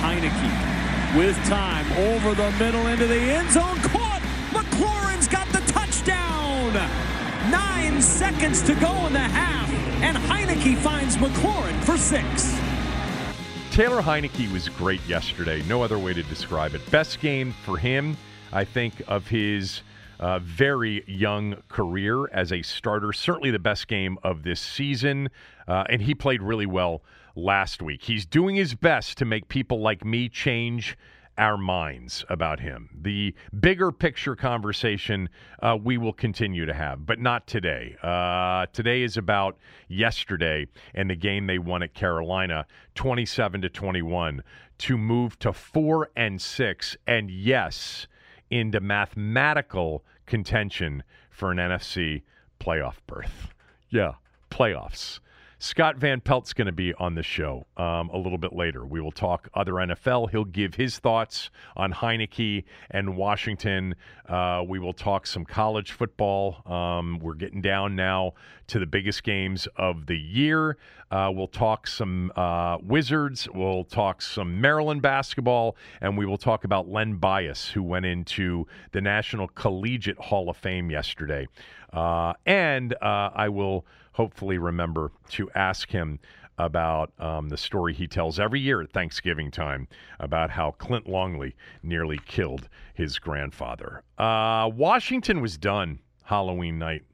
Heinicke with time over the middle into the end zone. Caught. McLaurin's got the touchdown. Nine seconds to go in the half. And Heinicke finds McLaurin for six. Taylor Heinicke was great yesterday. No other way to describe it. Best game for him, I think, of his uh, very young career as a starter. Certainly the best game of this season. Uh, and he played really well last week. He's doing his best to make people like me change our minds about him. The bigger picture conversation uh, we will continue to have, but not today. Uh, today is about yesterday and the game they won at Carolina, 27 to 21, to move to four and six, and yes, into mathematical contention for an NFC playoff berth. Yeah, playoffs. Scott Van Pelt's going to be on the show um, a little bit later. We will talk other NFL. He'll give his thoughts on Heinicke and Washington. Uh, we will talk some college football. Um, we're getting down now to the biggest games of the year. Uh, we'll talk some uh, Wizards. We'll talk some Maryland basketball, and we will talk about Len Bias, who went into the National Collegiate Hall of Fame yesterday. Uh, and uh, I will hopefully remember to ask him about um, the story he tells every year at Thanksgiving time about how Clint Longley nearly killed his grandfather. Uh, Washington was done Halloween night.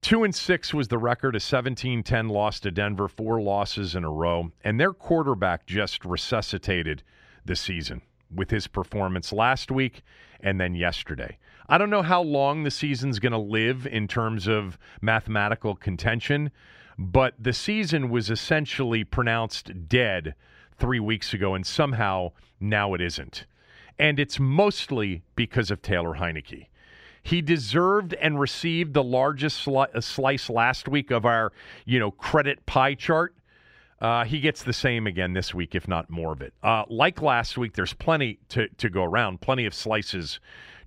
Two and six was the record. A 17-10 loss to Denver, four losses in a row, and their quarterback just resuscitated the season with his performance last week and then yesterday. I don't know how long the season's going to live in terms of mathematical contention, but the season was essentially pronounced dead three weeks ago, and somehow now it isn't. And it's mostly because of Taylor Heineke. He deserved and received the largest sli- uh, slice last week of our, you know, credit pie chart. Uh, he gets the same again this week, if not more of it. Uh, like last week, there's plenty to, to go around, plenty of slices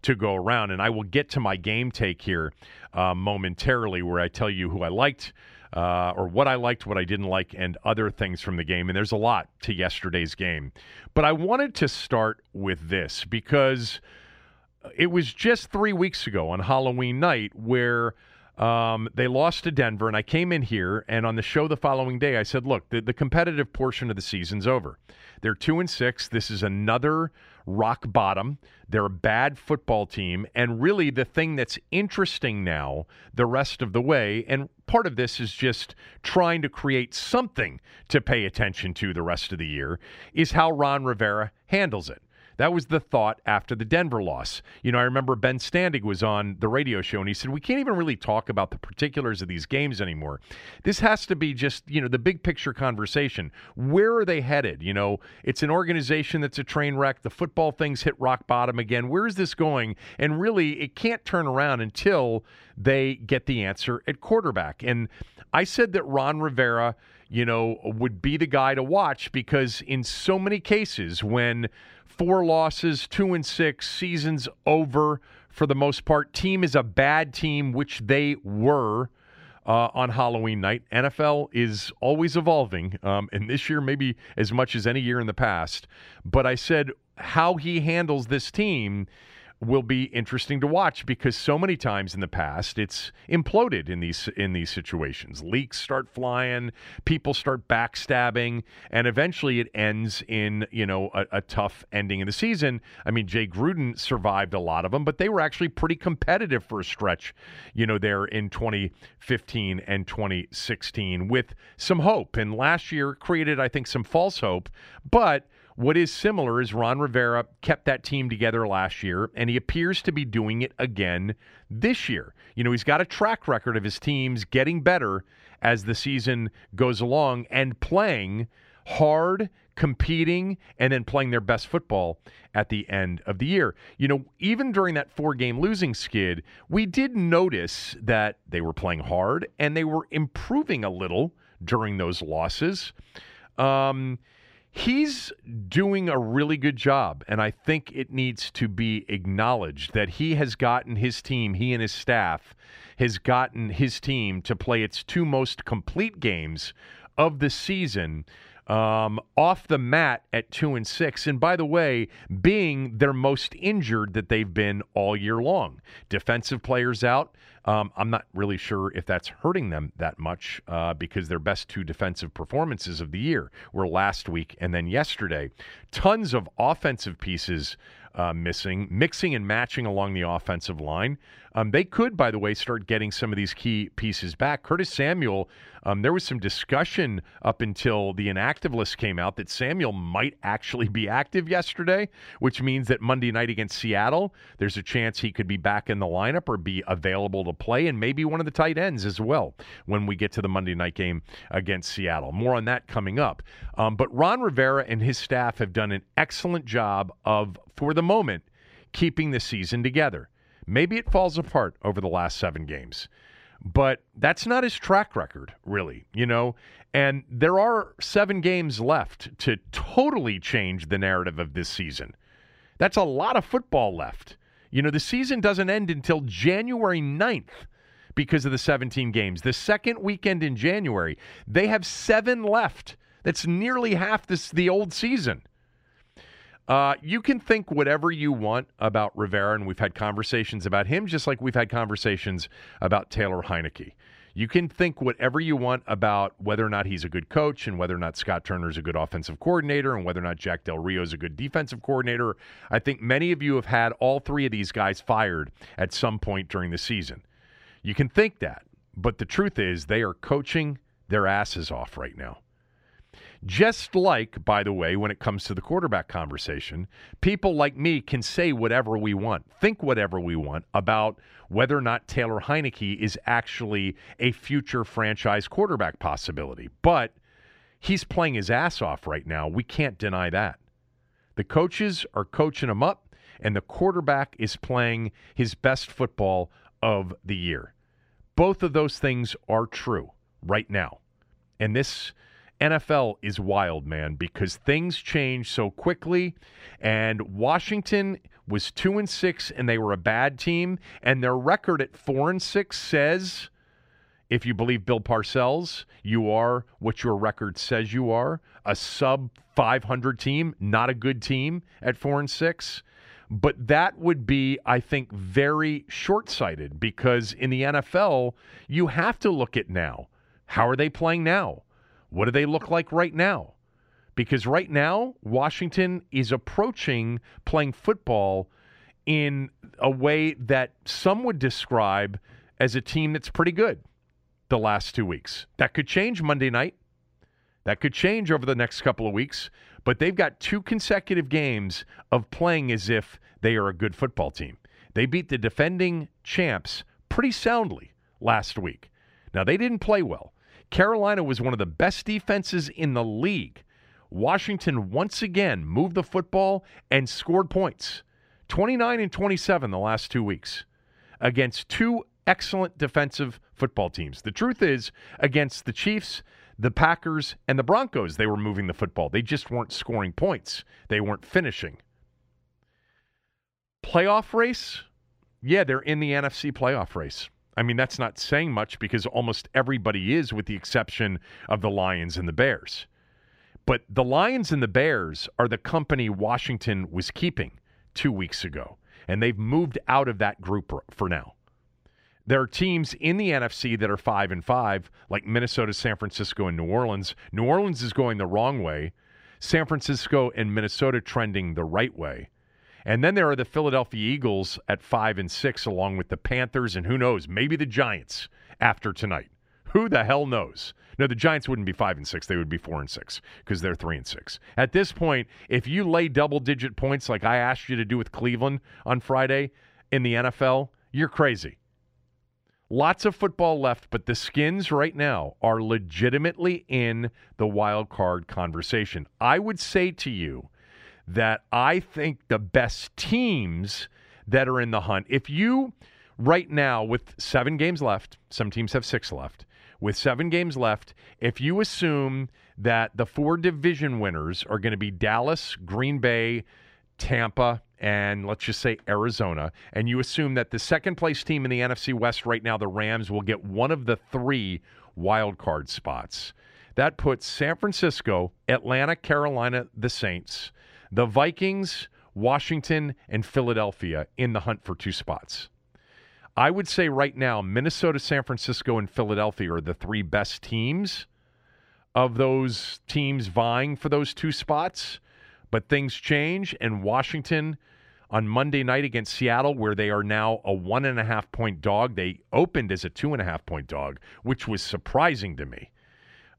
to go around. And I will get to my game take here uh, momentarily, where I tell you who I liked. Uh, or what I liked, what I didn't like, and other things from the game. And there's a lot to yesterday's game. But I wanted to start with this because it was just three weeks ago on Halloween night where um, they lost to Denver. And I came in here, and on the show the following day, I said, look, the, the competitive portion of the season's over. They're two and six. This is another rock bottom. They're a bad football team. And really, the thing that's interesting now, the rest of the way, and part of this is just trying to create something to pay attention to the rest of the year, is how Ron Rivera handles it. That was the thought after the Denver loss. You know, I remember Ben Standig was on the radio show and he said, We can't even really talk about the particulars of these games anymore. This has to be just, you know, the big picture conversation. Where are they headed? You know, it's an organization that's a train wreck. The football things hit rock bottom again. Where is this going? And really, it can't turn around until they get the answer at quarterback. And I said that Ron Rivera, you know, would be the guy to watch because in so many cases when four losses, two and six, seasons over for the most part. Team is a bad team, which they were uh, on Halloween night. NFL is always evolving, um, and this year maybe as much as any year in the past. But I said how he handles this team will be interesting to watch because so many times in the past it's imploded in these in these situations. Leaks start flying, people start backstabbing, and eventually it ends in you know a, a tough ending of the season. I mean, Jay Gruden survived a lot of them, but they were actually pretty competitive for a stretch, you know, there in 2015 and 2016 with some hope. And last year created, I think, some false hope, but what is similar is Ron Rivera kept that team together last year, and he appears to be doing it again this year. You know, he's got a track record of his teams getting better as the season goes along and playing hard, competing, and then playing their best football at the end of the year. You know, even during that four game losing skid, we did notice that they were playing hard and they were improving a little during those losses. Um, he's doing a really good job, and I think it needs to be acknowledged that he has gotten his team, he and his staff, has gotten his team to play its two most complete games of the season. Um, off the mat at two and six, and by the way, being their most injured that they've been all year long. Defensive players out, um, I'm not really sure if that's hurting them that much uh, because their best two defensive performances of the year were last week and then yesterday. Tons of offensive pieces uh, missing, mixing and matching along the offensive line. Um, they could, by the way, start getting some of these key pieces back. Curtis Samuel, um, there was some discussion up until the inactive list came out that Samuel might actually be active yesterday, which means that Monday night against Seattle, there's a chance he could be back in the lineup or be available to play, and maybe one of the tight ends as well when we get to the Monday night game against Seattle. More on that coming up. Um, but Ron Rivera and his staff have done an excellent job of, for the moment, keeping the season together. Maybe it falls apart over the last seven games, but that's not his track record, really, you know? And there are seven games left to totally change the narrative of this season. That's a lot of football left. You know, the season doesn't end until January 9th because of the 17 games. The second weekend in January, they have seven left. That's nearly half this the old season. Uh, you can think whatever you want about Rivera, and we've had conversations about him, just like we've had conversations about Taylor Heinicke. You can think whatever you want about whether or not he's a good coach and whether or not Scott Turner is a good offensive coordinator and whether or not Jack Del Rio is a good defensive coordinator. I think many of you have had all three of these guys fired at some point during the season. You can think that, but the truth is they are coaching their asses off right now. Just like, by the way, when it comes to the quarterback conversation, people like me can say whatever we want, think whatever we want about whether or not Taylor Heinicke is actually a future franchise quarterback possibility. But he's playing his ass off right now. We can't deny that. The coaches are coaching him up, and the quarterback is playing his best football of the year. Both of those things are true right now. And this NFL is wild, man, because things change so quickly. And Washington was two and six, and they were a bad team. And their record at four and six says, if you believe Bill Parcells, you are what your record says you are a sub 500 team, not a good team at four and six. But that would be, I think, very short sighted because in the NFL, you have to look at now. How are they playing now? What do they look like right now? Because right now, Washington is approaching playing football in a way that some would describe as a team that's pretty good the last two weeks. That could change Monday night. That could change over the next couple of weeks. But they've got two consecutive games of playing as if they are a good football team. They beat the defending champs pretty soundly last week. Now, they didn't play well. Carolina was one of the best defenses in the league. Washington once again moved the football and scored points 29 and 27 the last two weeks against two excellent defensive football teams. The truth is, against the Chiefs, the Packers, and the Broncos, they were moving the football. They just weren't scoring points, they weren't finishing. Playoff race, yeah, they're in the NFC playoff race. I mean, that's not saying much because almost everybody is, with the exception of the Lions and the Bears. But the Lions and the Bears are the company Washington was keeping two weeks ago, and they've moved out of that group for now. There are teams in the NFC that are five and five, like Minnesota, San Francisco, and New Orleans. New Orleans is going the wrong way. San Francisco and Minnesota trending the right way. And then there are the Philadelphia Eagles at five and six, along with the Panthers, and who knows, maybe the Giants after tonight. Who the hell knows? No, the Giants wouldn't be five and six; they would be four and six because they're three and six. At this point, if you lay double-digit points like I asked you to do with Cleveland on Friday in the NFL, you're crazy. Lots of football left, but the Skins right now are legitimately in the wild card conversation. I would say to you that I think the best teams that are in the hunt, if you right now with seven games left, some teams have six left, with seven games left, if you assume that the four division winners are going to be Dallas, Green Bay, Tampa, and let's just say Arizona, and you assume that the second place team in the NFC West right now, the Rams, will get one of the three wild card spots. That puts San Francisco, Atlanta, Carolina, the Saints, the Vikings, Washington, and Philadelphia in the hunt for two spots. I would say right now, Minnesota, San Francisco, and Philadelphia are the three best teams of those teams vying for those two spots. But things change, and Washington on Monday night against Seattle, where they are now a one and a half point dog, they opened as a two and a half point dog, which was surprising to me.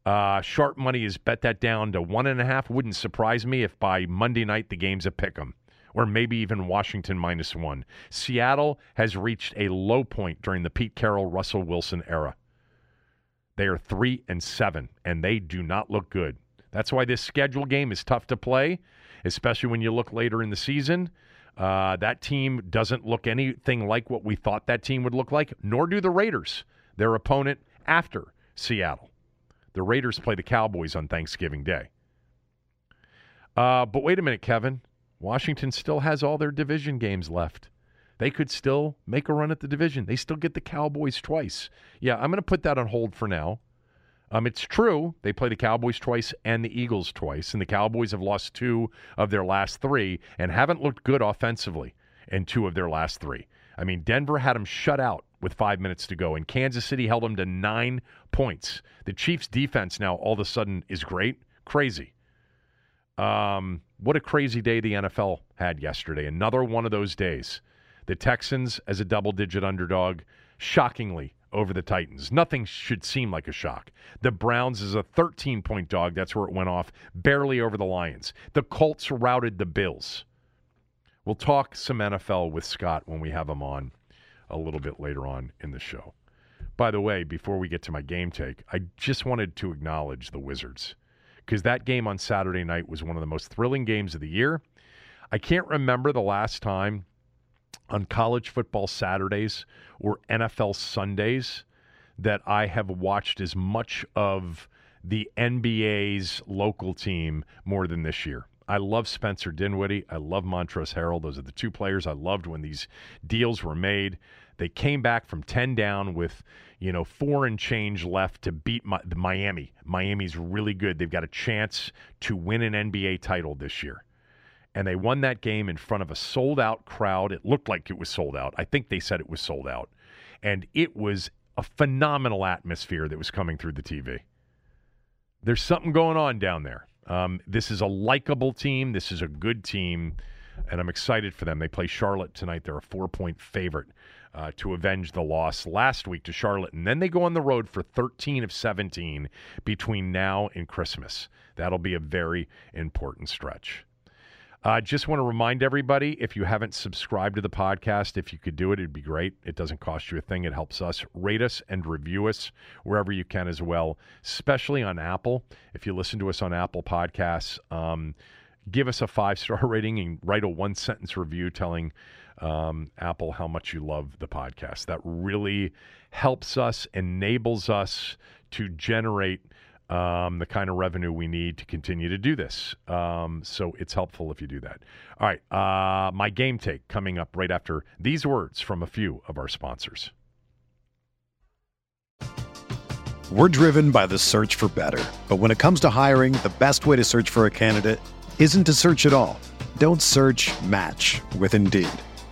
Uh, sharp money has bet that down to one and a half. Wouldn't surprise me if by Monday night the game's a pick 'em or maybe even Washington minus one. Seattle has reached a low point during the Pete Carroll, Russell Wilson era. They are three and seven, and they do not look good. That's why this schedule game is tough to play, especially when you look later in the season. Uh, that team doesn't look anything like what we thought that team would look like, nor do the Raiders, their opponent after Seattle. The Raiders play the Cowboys on Thanksgiving Day. Uh, but wait a minute, Kevin. Washington still has all their division games left. They could still make a run at the division. They still get the Cowboys twice. Yeah, I'm going to put that on hold for now. Um, it's true they play the Cowboys twice and the Eagles twice, and the Cowboys have lost two of their last three and haven't looked good offensively in two of their last three. I mean, Denver had them shut out with five minutes to go, and Kansas City held them to nine points. The Chiefs' defense now all of a sudden is great, crazy. Um, what a crazy day the NFL had yesterday. Another one of those days. The Texans as a double digit underdog, shockingly over the Titans. Nothing should seem like a shock. The Browns as a 13 point dog, that's where it went off, barely over the Lions. The Colts routed the Bills. We'll talk some NFL with Scott when we have him on a little bit later on in the show. By the way, before we get to my game take, I just wanted to acknowledge the Wizards because that game on Saturday night was one of the most thrilling games of the year. I can't remember the last time on college football Saturdays or NFL Sundays that I have watched as much of the NBA's local team more than this year. I love Spencer Dinwiddie. I love Montrezl Harrell. Those are the two players I loved when these deals were made. They came back from 10 down with, you know, four and change left to beat Miami. Miami's really good. They've got a chance to win an NBA title this year. And they won that game in front of a sold out crowd. It looked like it was sold out. I think they said it was sold out. And it was a phenomenal atmosphere that was coming through the TV. There's something going on down there. Um, this is a likable team. This is a good team, and I'm excited for them. They play Charlotte tonight. They're a four point favorite uh, to avenge the loss last week to Charlotte. And then they go on the road for 13 of 17 between now and Christmas. That'll be a very important stretch. I uh, just want to remind everybody if you haven't subscribed to the podcast, if you could do it, it'd be great. It doesn't cost you a thing, it helps us. Rate us and review us wherever you can as well, especially on Apple. If you listen to us on Apple Podcasts, um, give us a five star rating and write a one sentence review telling um, Apple how much you love the podcast. That really helps us, enables us to generate um, the kind of revenue we need to continue to do this. Um, so it's helpful if you do that. All right, uh, my game take coming up right after these words from a few of our sponsors. We're driven by the search for better. But when it comes to hiring, the best way to search for a candidate isn't to search at all. Don't search match with Indeed.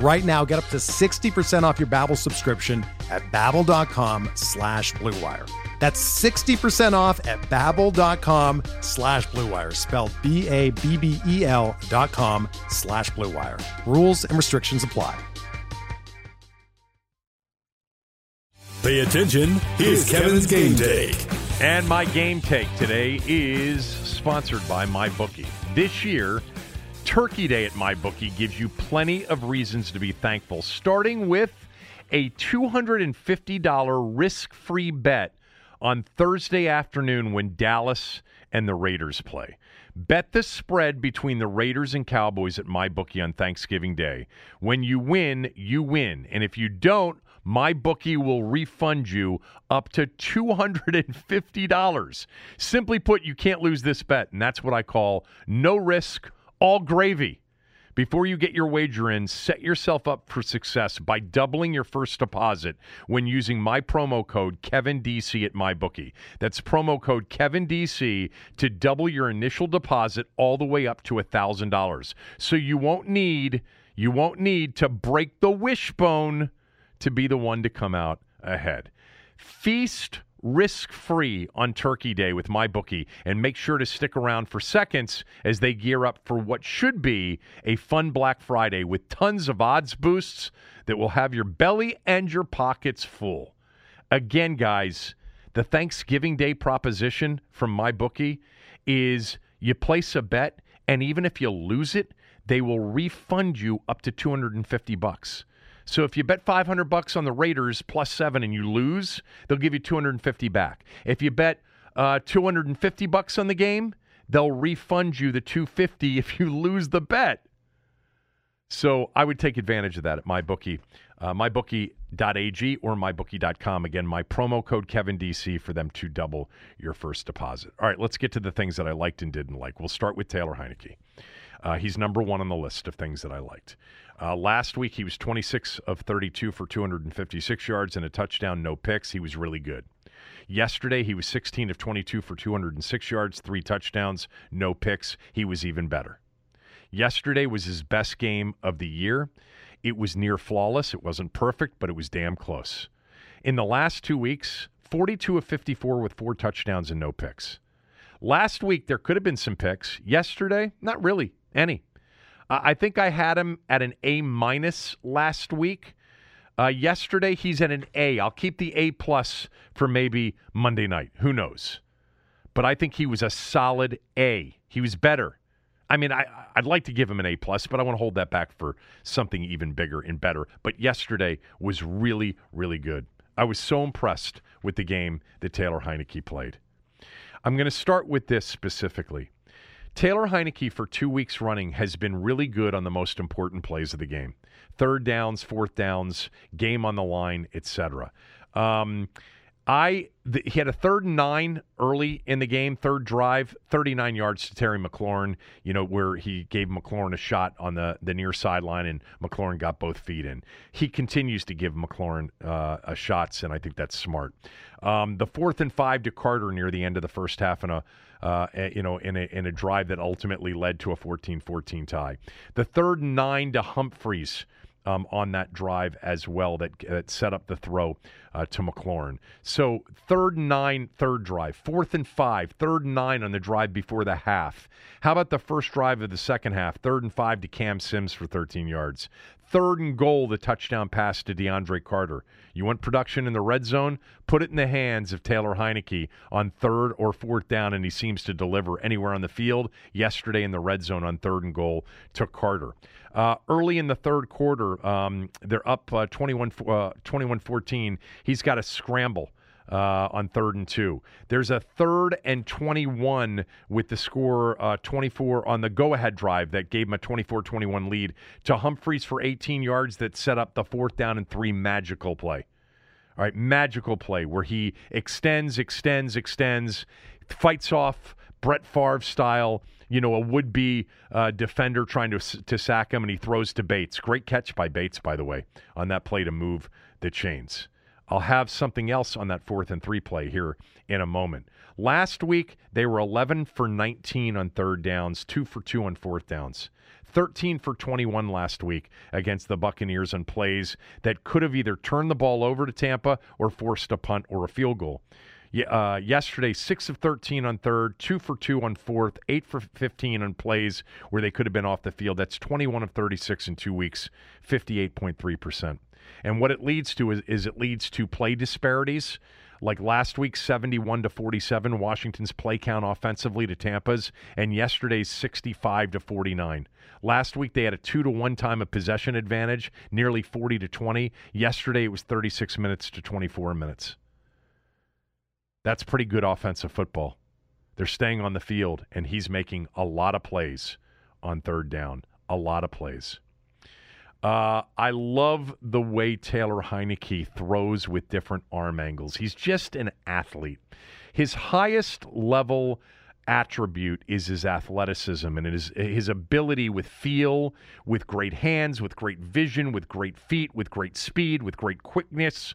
Right now, get up to 60% off your Babbel subscription at babbel.com slash bluewire. That's 60% off at babbel.com slash bluewire, spelled B-A-B-B-E-L dot com slash bluewire. Rules and restrictions apply. Pay attention. Here's Kevin's game take. And my game take today is sponsored by MyBookie. This year, Turkey Day at MyBookie gives you plenty of reasons to be thankful, starting with a $250 risk free bet on Thursday afternoon when Dallas and the Raiders play. Bet the spread between the Raiders and Cowboys at MyBookie on Thanksgiving Day. When you win, you win. And if you don't, my bookie will refund you up to $250. Simply put, you can't lose this bet. And that's what I call no risk, all gravy. Before you get your wager in, set yourself up for success by doubling your first deposit when using my promo code KevinDC at MyBookie. That's promo code KevinDC to double your initial deposit all the way up to $1,000. So you won't need you won't need to break the wishbone to be the one to come out ahead. Feast risk free on Turkey Day with my bookie, and make sure to stick around for seconds as they gear up for what should be a fun Black Friday with tons of odds boosts that will have your belly and your pockets full. Again, guys, the Thanksgiving Day proposition from my bookie is you place a bet and even if you lose it, they will refund you up to 250 bucks. So if you bet 500 bucks on the Raiders plus 7 and you lose, they'll give you 250 back. If you bet uh, 250 bucks on the game, they'll refund you the 250 if you lose the bet. So I would take advantage of that at MyBookie, uh, mybookie.ag or mybookie.com. Again, my promo code KevinDC for them to double your first deposit. All right, let's get to the things that I liked and didn't like. We'll start with Taylor Heinicke. Uh, he's number one on the list of things that I liked. Uh, last week, he was 26 of 32 for 256 yards and a touchdown, no picks. He was really good. Yesterday, he was 16 of 22 for 206 yards, three touchdowns, no picks. He was even better. Yesterday was his best game of the year. It was near flawless. It wasn't perfect, but it was damn close. In the last two weeks, 42 of 54 with four touchdowns and no picks. Last week, there could have been some picks. Yesterday, not really any. I think I had him at an A minus last week. Uh, yesterday, he's at an A. I'll keep the A plus for maybe Monday night. Who knows? But I think he was a solid A. He was better. I mean, I, I'd like to give him an A plus, but I want to hold that back for something even bigger and better. But yesterday was really, really good. I was so impressed with the game that Taylor Heinicke played. I'm going to start with this specifically. Taylor Heinicke, for two weeks running, has been really good on the most important plays of the game third downs, fourth downs, game on the line, etc. Um, I the, he had a third and nine early in the game, third drive, 39 yards to Terry McLaurin. You know where he gave McLaurin a shot on the the near sideline, and McLaurin got both feet in. He continues to give McLaurin uh, a shots, and I think that's smart. Um, the fourth and five to Carter near the end of the first half, and a uh, you know, in a, in a drive that ultimately led to a 14-14 tie. The third nine to Humphries um, on that drive as well that, that set up the throw uh, to McLaurin. So third and nine, third drive, fourth and five, third and nine on the drive before the half. How about the first drive of the second half? Third and five to Cam Sims for 13 yards. Third and goal, the touchdown pass to DeAndre Carter. You want production in the red zone? Put it in the hands of Taylor Heinicke on third or fourth down, and he seems to deliver anywhere on the field. Yesterday in the red zone on third and goal to Carter. Uh, early in the third quarter, um, they're up uh, 21 uh, 14. He's got a scramble. Uh, on third and two. There's a third and 21 with the score uh, 24 on the go ahead drive that gave him a 24 21 lead to Humphries for 18 yards that set up the fourth down and three magical play. All right, magical play where he extends, extends, extends, fights off Brett Favre style you know, a would be uh, defender trying to, to sack him, and he throws to Bates. Great catch by Bates, by the way, on that play to move the chains. I'll have something else on that fourth and three play here in a moment. Last week, they were 11 for 19 on third downs, 2 for 2 on fourth downs. 13 for 21 last week against the Buccaneers on plays that could have either turned the ball over to Tampa or forced a punt or a field goal. Uh, yesterday, six of 13 on third, two for two on fourth, eight for 15 on plays where they could have been off the field. That's 21 of 36 in two weeks, 58.3%. And what it leads to is, is it leads to play disparities. Like last week, 71 to 47, Washington's play count offensively to Tampa's, and yesterday's 65 to 49. Last week they had a two to one time of possession advantage, nearly 40 to 20. Yesterday it was 36 minutes to 24 minutes. That's pretty good offensive football. They're staying on the field, and he's making a lot of plays on third down. A lot of plays. Uh, I love the way Taylor Heinicke throws with different arm angles. He's just an athlete. His highest level attribute is his athleticism and his his ability with feel, with great hands, with great vision, with great feet, with great speed, with great quickness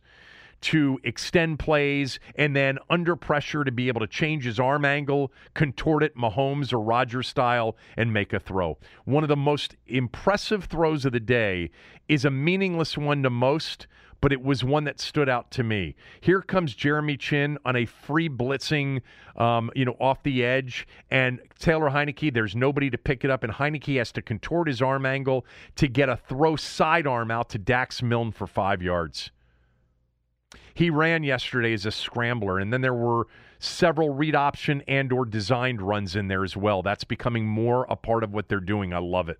to extend plays and then under pressure to be able to change his arm angle, contort it Mahomes or Rodgers style, and make a throw. One of the most impressive throws of the day is a meaningless one to most, but it was one that stood out to me. Here comes Jeremy Chinn on a free blitzing, um, you know, off the edge, and Taylor Heinicke, there's nobody to pick it up, and Heinicke has to contort his arm angle to get a throw sidearm out to Dax Milne for five yards. He ran yesterday as a scrambler, and then there were several read option and or designed runs in there as well. That's becoming more a part of what they're doing. I love it.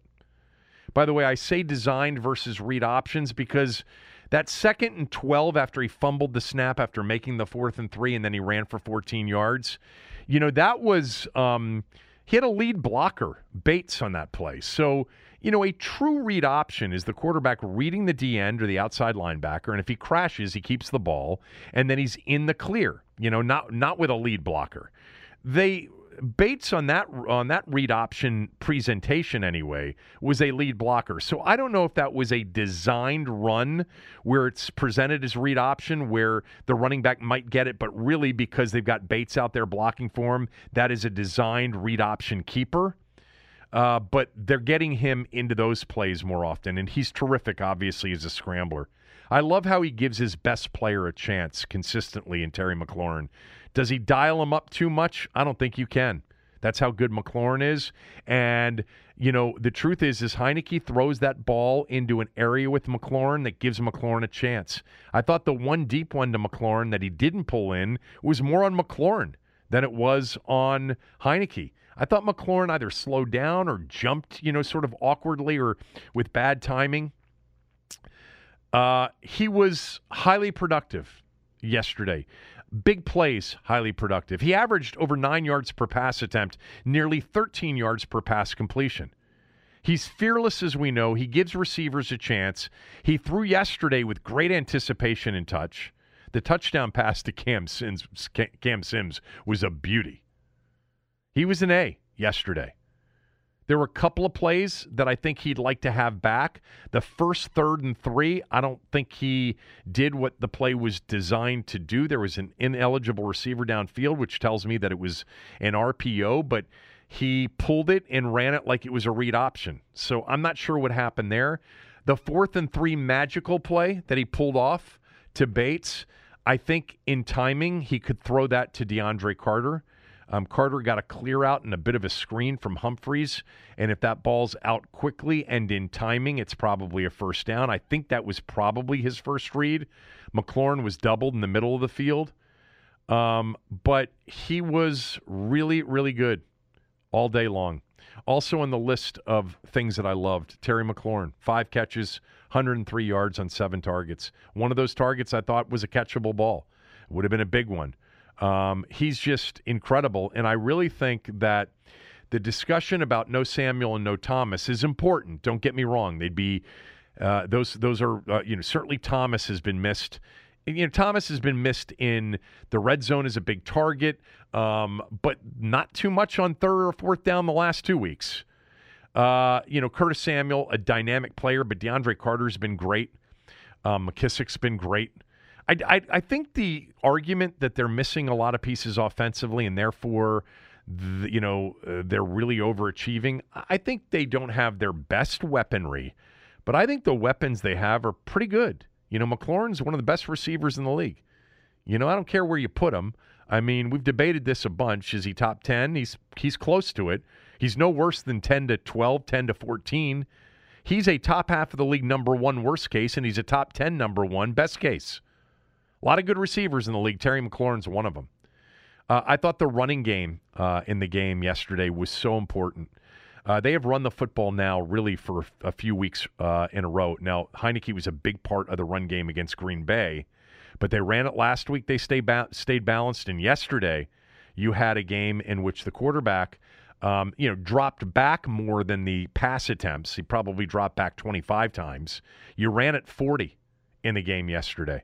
By the way, I say designed versus read options because that second and 12 after he fumbled the snap after making the fourth and three, and then he ran for 14 yards, you know, that was, um, he had a lead blocker, Bates, on that play. So you know, a true read option is the quarterback reading the D end or the outside linebacker, and if he crashes, he keeps the ball, and then he's in the clear. You know, not not with a lead blocker. They Bates on that on that read option presentation anyway was a lead blocker. So I don't know if that was a designed run where it's presented as read option where the running back might get it, but really because they've got Bates out there blocking for him, that is a designed read option keeper. Uh, but they're getting him into those plays more often, and he's terrific, obviously, as a scrambler. I love how he gives his best player a chance consistently in Terry McLaurin. Does he dial him up too much? I don't think you can. That's how good McLaurin is. And, you know, the truth is, is Heinicke throws that ball into an area with McLaurin that gives McLaurin a chance. I thought the one deep one to McLaurin that he didn't pull in was more on McLaurin than it was on Heinicke. I thought McLaurin either slowed down or jumped, you know, sort of awkwardly or with bad timing. Uh, he was highly productive yesterday. Big plays, highly productive. He averaged over nine yards per pass attempt, nearly 13 yards per pass completion. He's fearless, as we know. He gives receivers a chance. He threw yesterday with great anticipation and touch. The touchdown pass to Cam Sims, Cam Sims was a beauty. He was an A yesterday. There were a couple of plays that I think he'd like to have back. The first, third, and three, I don't think he did what the play was designed to do. There was an ineligible receiver downfield, which tells me that it was an RPO, but he pulled it and ran it like it was a read option. So I'm not sure what happened there. The fourth and three magical play that he pulled off to Bates, I think in timing, he could throw that to DeAndre Carter. Um, Carter got a clear out and a bit of a screen from Humphries. And if that ball's out quickly and in timing, it's probably a first down. I think that was probably his first read. McLaurin was doubled in the middle of the field. Um, but he was really, really good all day long. Also on the list of things that I loved, Terry McLaurin, five catches, 103 yards on seven targets. One of those targets I thought was a catchable ball. Would have been a big one. Um, he's just incredible. And I really think that the discussion about no Samuel and no Thomas is important. Don't get me wrong; they'd be uh, those those are uh, you know certainly Thomas has been missed. You know Thomas has been missed in the red zone as a big target, um, but not too much on third or fourth down the last two weeks. Uh, you know Curtis Samuel, a dynamic player, but DeAndre Carter's been great. Um, McKissic's been great. I, I, I think the argument that they're missing a lot of pieces offensively and therefore, the, you know, uh, they're really overachieving. I think they don't have their best weaponry, but I think the weapons they have are pretty good. You know, McLaurin's one of the best receivers in the league. You know, I don't care where you put him. I mean, we've debated this a bunch. Is he top 10? He's he's close to it. He's no worse than 10 to 12, 10 to 14. He's a top half of the league number 1 worst case and he's a top 10 number 1 best case. A lot of good receivers in the league. Terry McLaurin's one of them. Uh, I thought the running game uh, in the game yesterday was so important. Uh, they have run the football now really for a few weeks uh, in a row. Now, Heinicke was a big part of the run game against Green Bay, but they ran it last week. They stayed, ba- stayed balanced. And yesterday, you had a game in which the quarterback, um, you know, dropped back more than the pass attempts. He probably dropped back 25 times. You ran it 40 in the game yesterday.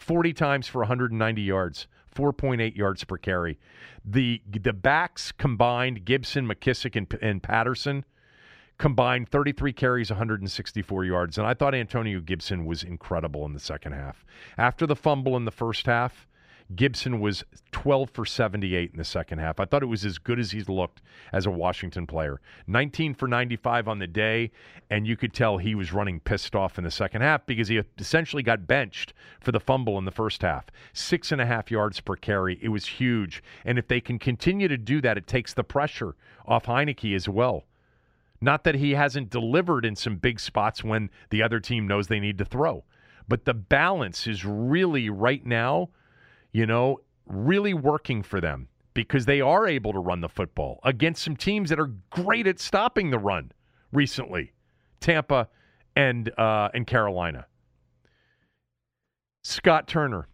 40 times for 190 yards, 4.8 yards per carry. The the backs combined, Gibson, McKissic, and, and Patterson combined 33 carries, 164 yards. And I thought Antonio Gibson was incredible in the second half. After the fumble in the first half, Gibson was 12 for 78 in the second half. I thought it was as good as he's looked as a Washington player. 19 for 95 on the day, and you could tell he was running pissed off in the second half because he essentially got benched for the fumble in the first half. Six and a half yards per carry. It was huge. And if they can continue to do that, it takes the pressure off Heinicke as well. Not that he hasn't delivered in some big spots when the other team knows they need to throw. But the balance is really right now you know, really working for them because they are able to run the football against some teams that are great at stopping the run recently Tampa and, uh, and Carolina. Scott Turner.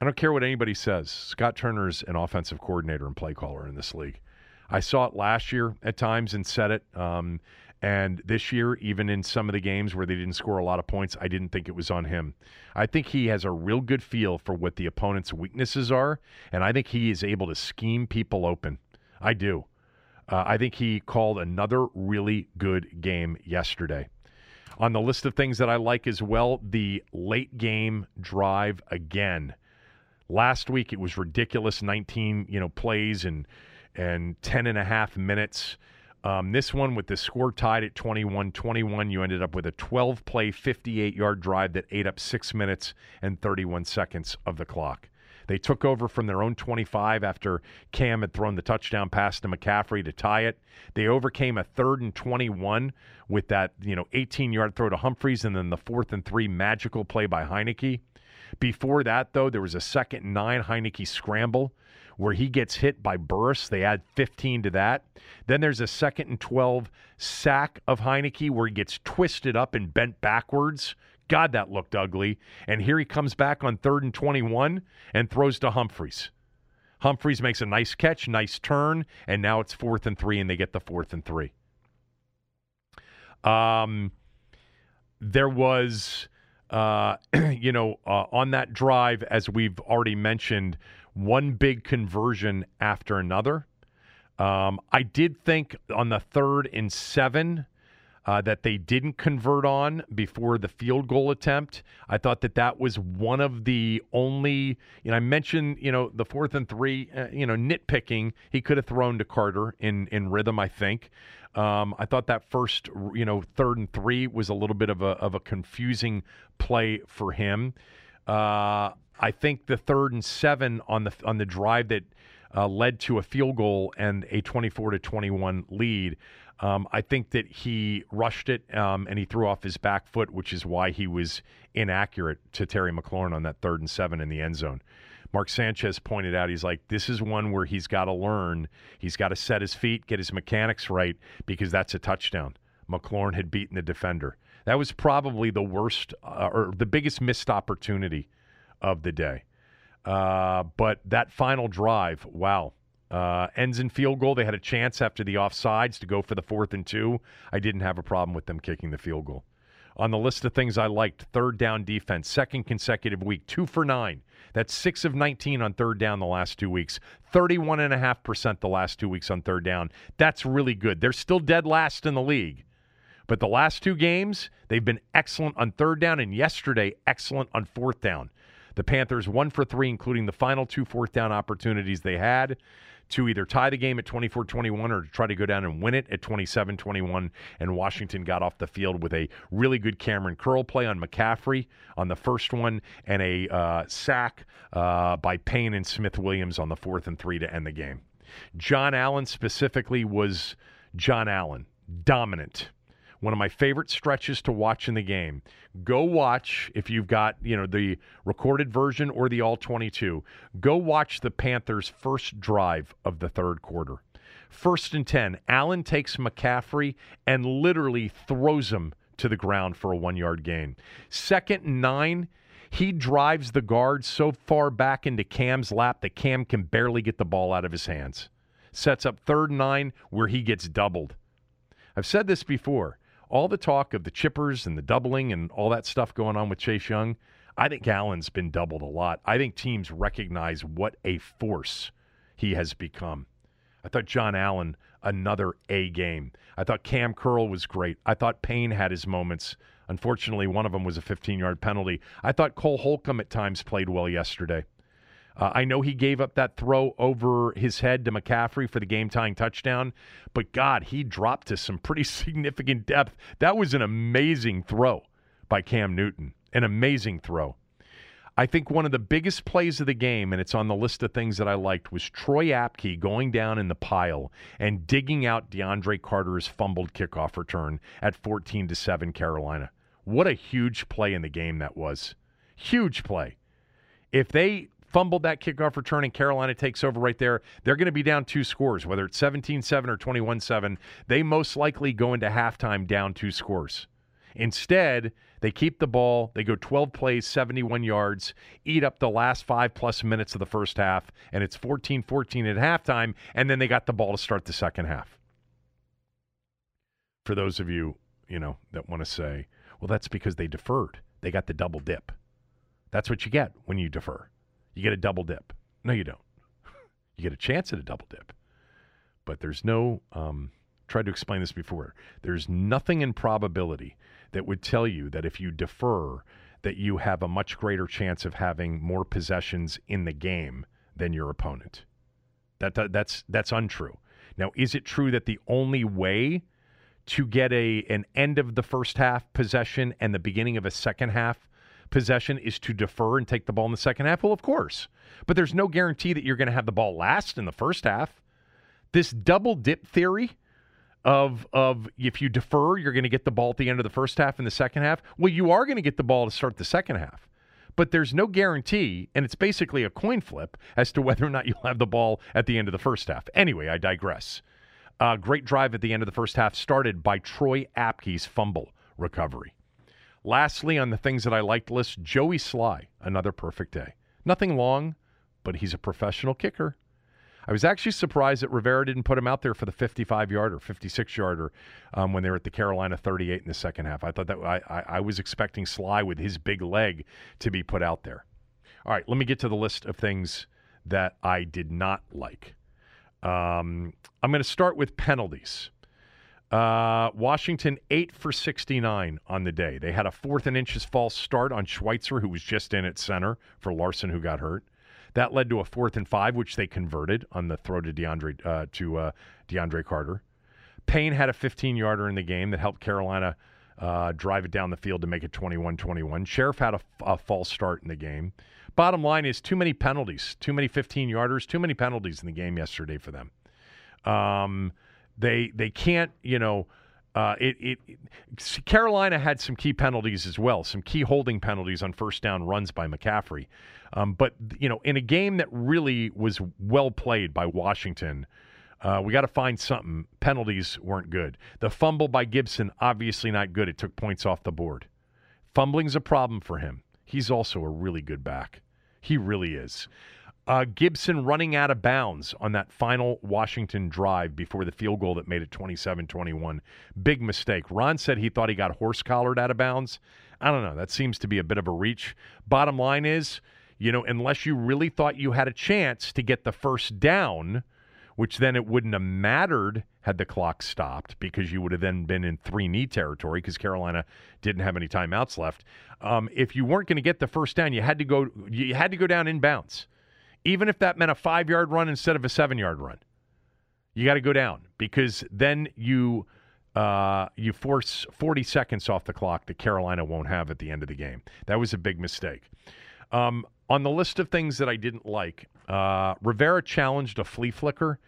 I don't care what anybody says. Scott Turner's an offensive coordinator and play caller in this league. I saw it last year at times and said it. Um, and this year, even in some of the games where they didn't score a lot of points, I didn't think it was on him. I think he has a real good feel for what the opponent's weaknesses are, and I think he is able to scheme people open. I do. Uh, I think he called another really good game yesterday. On the list of things that I like as well, the late game drive again. Last week it was ridiculous 19, you know, plays and and 10 and a half minutes. Um, this one, with the score tied at 21 21, you ended up with a 12 play, 58 yard drive that ate up six minutes and 31 seconds of the clock. They took over from their own 25 after Cam had thrown the touchdown pass to McCaffrey to tie it. They overcame a third and 21 with that, you know, 18-yard throw to Humphries and then the fourth and 3 magical play by Heinicke. Before that, though, there was a second 9 Heinicke scramble where he gets hit by Burris. They add 15 to that. Then there's a second and 12 sack of Heinicke where he gets twisted up and bent backwards God, that looked ugly. And here he comes back on third and 21 and throws to Humphries. Humphries makes a nice catch, nice turn, and now it's fourth and three, and they get the fourth and three. Um, there was, uh, you know, uh, on that drive, as we've already mentioned, one big conversion after another. Um, I did think on the third and seven, uh, that they didn't convert on before the field goal attempt. I thought that that was one of the only, you know, I mentioned, you know, the fourth and three, uh, you know, nitpicking. He could have thrown to Carter in in rhythm, I think. Um, I thought that first, you know, third and three was a little bit of a of a confusing play for him. Uh, I think the third and seven on the on the drive that uh, led to a field goal and a 24 to 21 lead. Um, I think that he rushed it um, and he threw off his back foot, which is why he was inaccurate to Terry McLaurin on that third and seven in the end zone. Mark Sanchez pointed out, he's like, this is one where he's got to learn. He's got to set his feet, get his mechanics right, because that's a touchdown. McLaurin had beaten the defender. That was probably the worst uh, or the biggest missed opportunity of the day. Uh, but that final drive, wow, uh, ends in field goal. They had a chance after the offsides to go for the fourth and two. I didn't have a problem with them kicking the field goal. On the list of things I liked, third down defense, second consecutive week, two for nine. That's six of 19 on third down the last two weeks, 31.5% the last two weeks on third down. That's really good. They're still dead last in the league. But the last two games, they've been excellent on third down, and yesterday, excellent on fourth down. The Panthers, one for three, including the final two fourth down opportunities they had to either tie the game at 24 21 or to try to go down and win it at 27 21. And Washington got off the field with a really good Kamren Curl play on McCaffrey on the first one and a uh, sack uh, by Payne and Smith Williams on the fourth and three to end the game. John Allen specifically was John Allen, dominant one of my favorite stretches to watch in the game. Go watch if you've got, you know, the recorded version or the all 22. Go watch the Panthers' first drive of the third quarter. First and 10, Allen takes McCaffrey and literally throws him to the ground for a 1-yard gain. Second and 9, he drives the guard so far back into Cam's lap that Cam can barely get the ball out of his hands. Sets up third and 9 where he gets doubled. I've said this before all the talk of the chippers and the doubling and all that stuff going on with Chase Young, I think Allen's been doubled a lot. I think teams recognize what a force he has become. I thought John Allen, another A game. I thought Kam Curl was great. I thought Payne had his moments. Unfortunately, one of them was a 15 yard penalty. I thought Cole Holcomb at times played well yesterday. Uh, I know he gave up that throw over his head to McCaffrey for the game tying touchdown, but God, he dropped to some pretty significant depth. That was an amazing throw by Cam Newton. An amazing throw. I think one of the biggest plays of the game, and it's on the list of things that I liked, was Troy Apke going down in the pile and digging out DeAndre Carter's fumbled kickoff return at 14 to 7 Carolina. What a huge play in the game that was. Huge play. If they fumbled that kickoff return and Carolina takes over right there, they're going to be down two scores, whether it's 17 7 or 21 7. They most likely go into halftime down two scores. Instead, they keep the ball, they go 12 plays, 71 yards, eat up the last five plus minutes of the first half, and it's 14 14 at halftime, and then they got the ball to start the second half. For those of you, you know, that want to say, well, that's because they deferred. They got the double dip. That's what you get when you defer you get a double dip. No, you don't. you get a chance at a double dip. But there's no, um, tried to explain this before. There's nothing in probability that would tell you that if you defer, that you have a much greater chance of having more possessions in the game than your opponent. That, that that's that's untrue. Now, is it true that the only way to get a an end of the first half possession and the beginning of a second half possession is to defer and take the ball in the second half? Well, of course. But there's no guarantee that you're going to have the ball last in the first half. This double dip theory of of if you defer, you're going to get the ball at the end of the first half and the second half. Well, you are going to get the ball to start the second half. But there's no guarantee, and it's basically a coin flip as to whether or not you'll have the ball at the end of the first half. Anyway, I digress. Uh, great drive at the end of the first half started by Troy Apke's fumble recovery. Lastly, on the things that I liked list, Joey Slye, another perfect day. Nothing long, but he's a professional kicker. I was actually surprised that Rivera didn't put him out there for the 55 yarder, 56 yarder um, when they were at the Carolina 38 in the second half. I thought that I, I, I was expecting Slye with his big leg to be put out there. All right, let me get to the list of things that I did not like. Um, I'm going to start with penalties. Uh, Washington, 8 for 69 on the day. They had a fourth and inches false start on Schweitzer, who was just in at center for Larsen, who got hurt. That led to a fourth and five, which they converted on the throw to DeAndre uh, to uh, DeAndre Carter. Payne had a 15 yarder in the game that helped Carolina uh, drive it down the field to make it 21 21. Scherff had a, a, false start in the game. Bottom line is too many penalties, too many 15 yarders, too many penalties in the game yesterday for them. Um, they they can't, you know. Uh, it, it, Carolina had some key penalties as well, some key holding penalties on first down runs by McCaffrey. Um, but you know, in a game that really was well played by Washington, uh, we got to find something. Penalties weren't good. The fumble by Gibson obviously not good. It took points off the board. Fumbling's a problem for him. He's also a really good back. He really is. Uh, Gibson running out of bounds on that final Washington drive before the field goal that made it 27 21. Big mistake. Ron said he thought he got horse collared out of bounds. I don't know. That seems to be a bit of a reach. Bottom line is, you know, unless you really thought you had a chance to get the first down, which then it wouldn't have mattered had the clock stopped because you would have then been in three knee territory because Carolina didn't have any timeouts left. Um, if you weren't going to get the first down, you had to go. You had to go down in bounds even if that meant a five yard run instead of a seven yard run. You got to go down because then you uh, you force 40 seconds off the clock that Carolina won't have at the end of the game. That was a big mistake. Um, on the list of things that I didn't like, uh, Rivera challenged a flea flicker.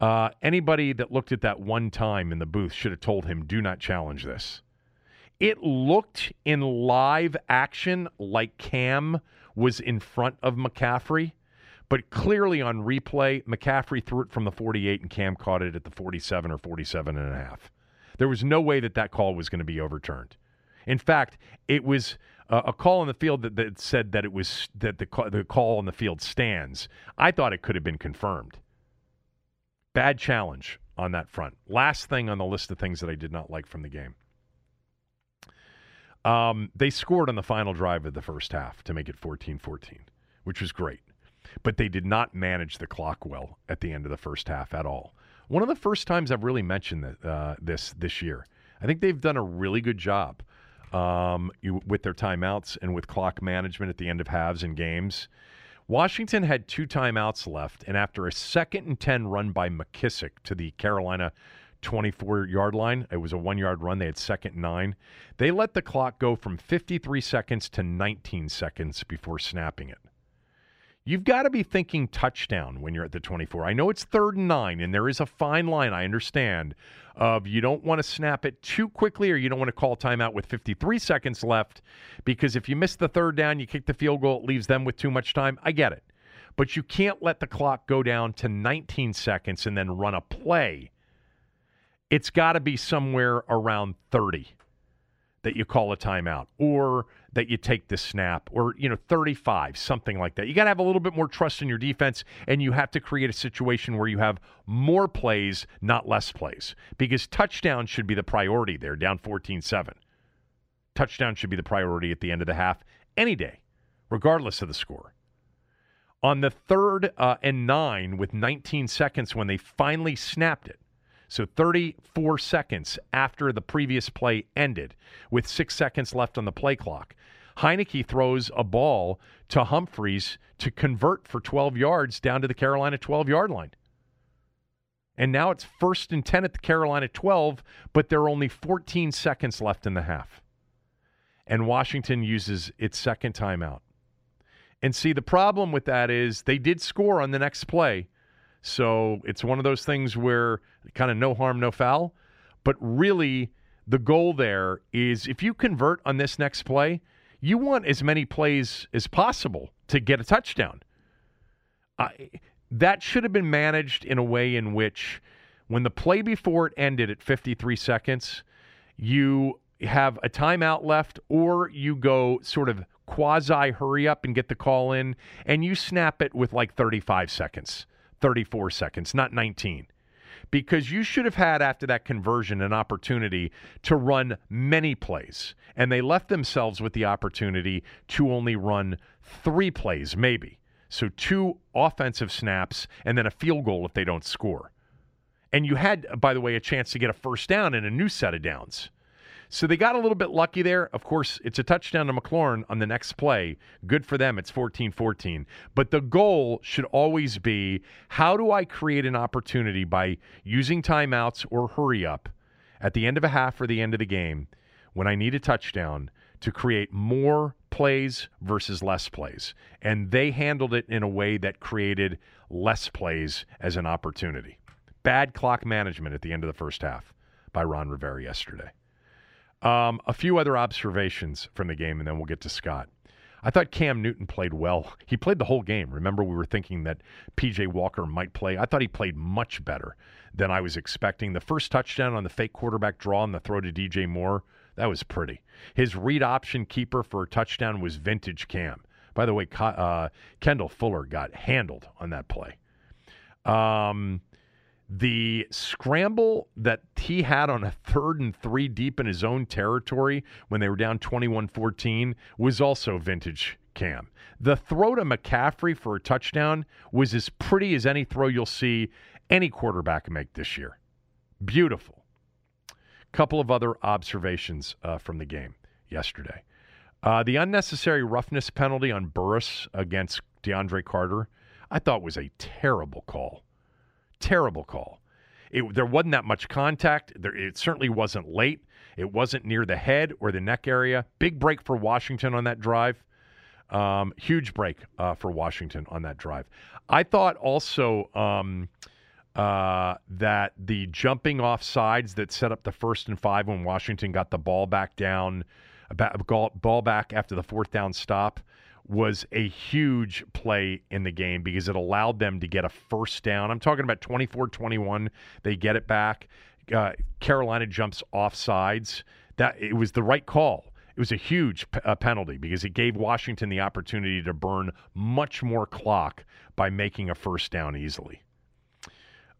Uh, anybody that looked at that one time in the booth should have told him, do not challenge this. It looked in live action like Cam was in front of McCaffrey. But clearly on replay, McCaffrey threw it from the 48 and Cam caught it at the 47 or 47 and a half. There was no way that that call was going to be overturned. In fact, it was uh, a call on the field that, that, said that it was that the call, the call on the field stands. I thought it could have been confirmed. Bad challenge on that front. Last thing on the list of things that I did not like from the game. Um, they scored on the final drive of the first half to make it 14 14, which was great but they did not manage the clock well at the end of the first half at all. One of the first times I've really mentioned uh, this this year. I think they've done a really good job um, you, with their timeouts and with clock management at the end of halves and games. Washington had two timeouts left, and after a second and 10 run by McKissic to the Carolina 24 yard line, it was a one yard run. They had second nine. They let the clock go from 53 seconds to 19 seconds before snapping it. You've got to be thinking touchdown when you're at the 24. I know it's third and nine, and there is a fine line, I understand, of you don't want to snap it too quickly or you don't want to call timeout with 53 seconds left because if you miss the third down, you kick the field goal, it leaves them with too much time. I get it. But you can't let the clock go down to 19 seconds and then run a play. It's got to be somewhere around 30 that you call a timeout or that you take the snap or you know 35 something like that you got to have a little bit more trust in your defense and you have to create a situation where you have more plays not less plays because touchdown should be the priority there down 14-7 touchdown should be the priority at the end of the half any day regardless of the score on the third uh, and nine with 19 seconds when they finally snapped it so 34 seconds after the previous play ended, with six seconds left on the play clock. Heinicke throws a ball to Humphries to convert for 12 yards down to the Carolina 12 yard line. And now it's first and 10 at the Carolina 12, but there are only 14 seconds left in the half. and Washington uses its second timeout. And see, the problem with that is they did score on the next play. So it's one of those things where kind of no harm, no foul. But really, the goal there is if you convert on this next play, you want as many plays as possible to get a touchdown. that should have been managed in a way in which when the play before it ended at 53 seconds, you have a timeout left or you go sort of quasi hurry up and get the call in and you snap it with like 35 seconds, 34 seconds, not 19 because you should have had after that conversion an opportunity to run many plays. And they left themselves with the opportunity to only run three plays, maybe. So two offensive snaps and then a field goal if they don't score. And you had, by the way, a chance to get a first down and a new set of downs. So they got a little bit lucky there. Of course, it's a touchdown to McLaurin on the next play. Good for them. It's 14 14. But the goal should always be how do I create an opportunity by using timeouts or hurry up at the end of a half or the end of the game when I need a touchdown to create more plays versus less plays. And they handled it in a way that created less plays as an opportunity. Bad clock management at the end of the first half by Ron Rivera yesterday. Um, a few other observations from the game, and then we'll get to Scott. I thought Cam Newton played well. He played the whole game. Remember, we were thinking that PJ Walker might play. I thought he played much better than I was expecting. The first touchdown on the fake quarterback draw and the throw to DJ Moore, that was pretty. His read option keeper for a touchdown was vintage Cam. By the way, uh, Kendall Fuller got handled on that play. Um, the scramble that he had on a third and three deep in his own territory when they were down 21 14 was also vintage Cam. The throw to McCaffrey for a touchdown was as pretty as any throw you'll see any quarterback make this year. Beautiful. Couple of other observations uh, from the game yesterday. Uh, the unnecessary roughness penalty on Burris against DeAndre Carter, I thought was a terrible call. Terrible call. It, there wasn't that much contact. There, it certainly wasn't late. It wasn't near the head or the neck area. Big break for Washington on that drive. Um, huge break uh, for Washington on that drive. I thought also um, uh, that the jumping off sides that set up the first and five when Washington got the ball back down, ball back after the fourth down stop was a huge play in the game because it allowed them to get a first down. I'm talking about 24 21. They get it back. Uh, Carolina jumps off sides. That it was the right call. It was a huge uh, penalty because it gave Washington the opportunity to burn much more clock by making a first down easily.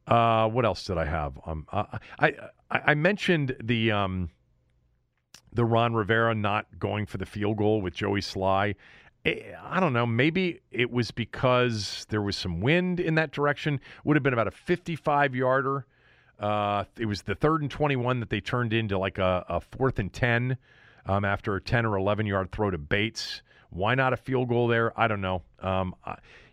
Uh, what else did I have? Um, I, I I mentioned the um, the Ron Rivera not going for the field goal with Joey Slye. Eh, I don't know. Maybe it was because there was some wind in that direction. Would have been about a 55 yarder. Uh, it was the third and 21 that they turned into like a, a fourth and 10 um, after a 10 or 11 yard throw to Bates. Why not a field goal there? I don't know. Um,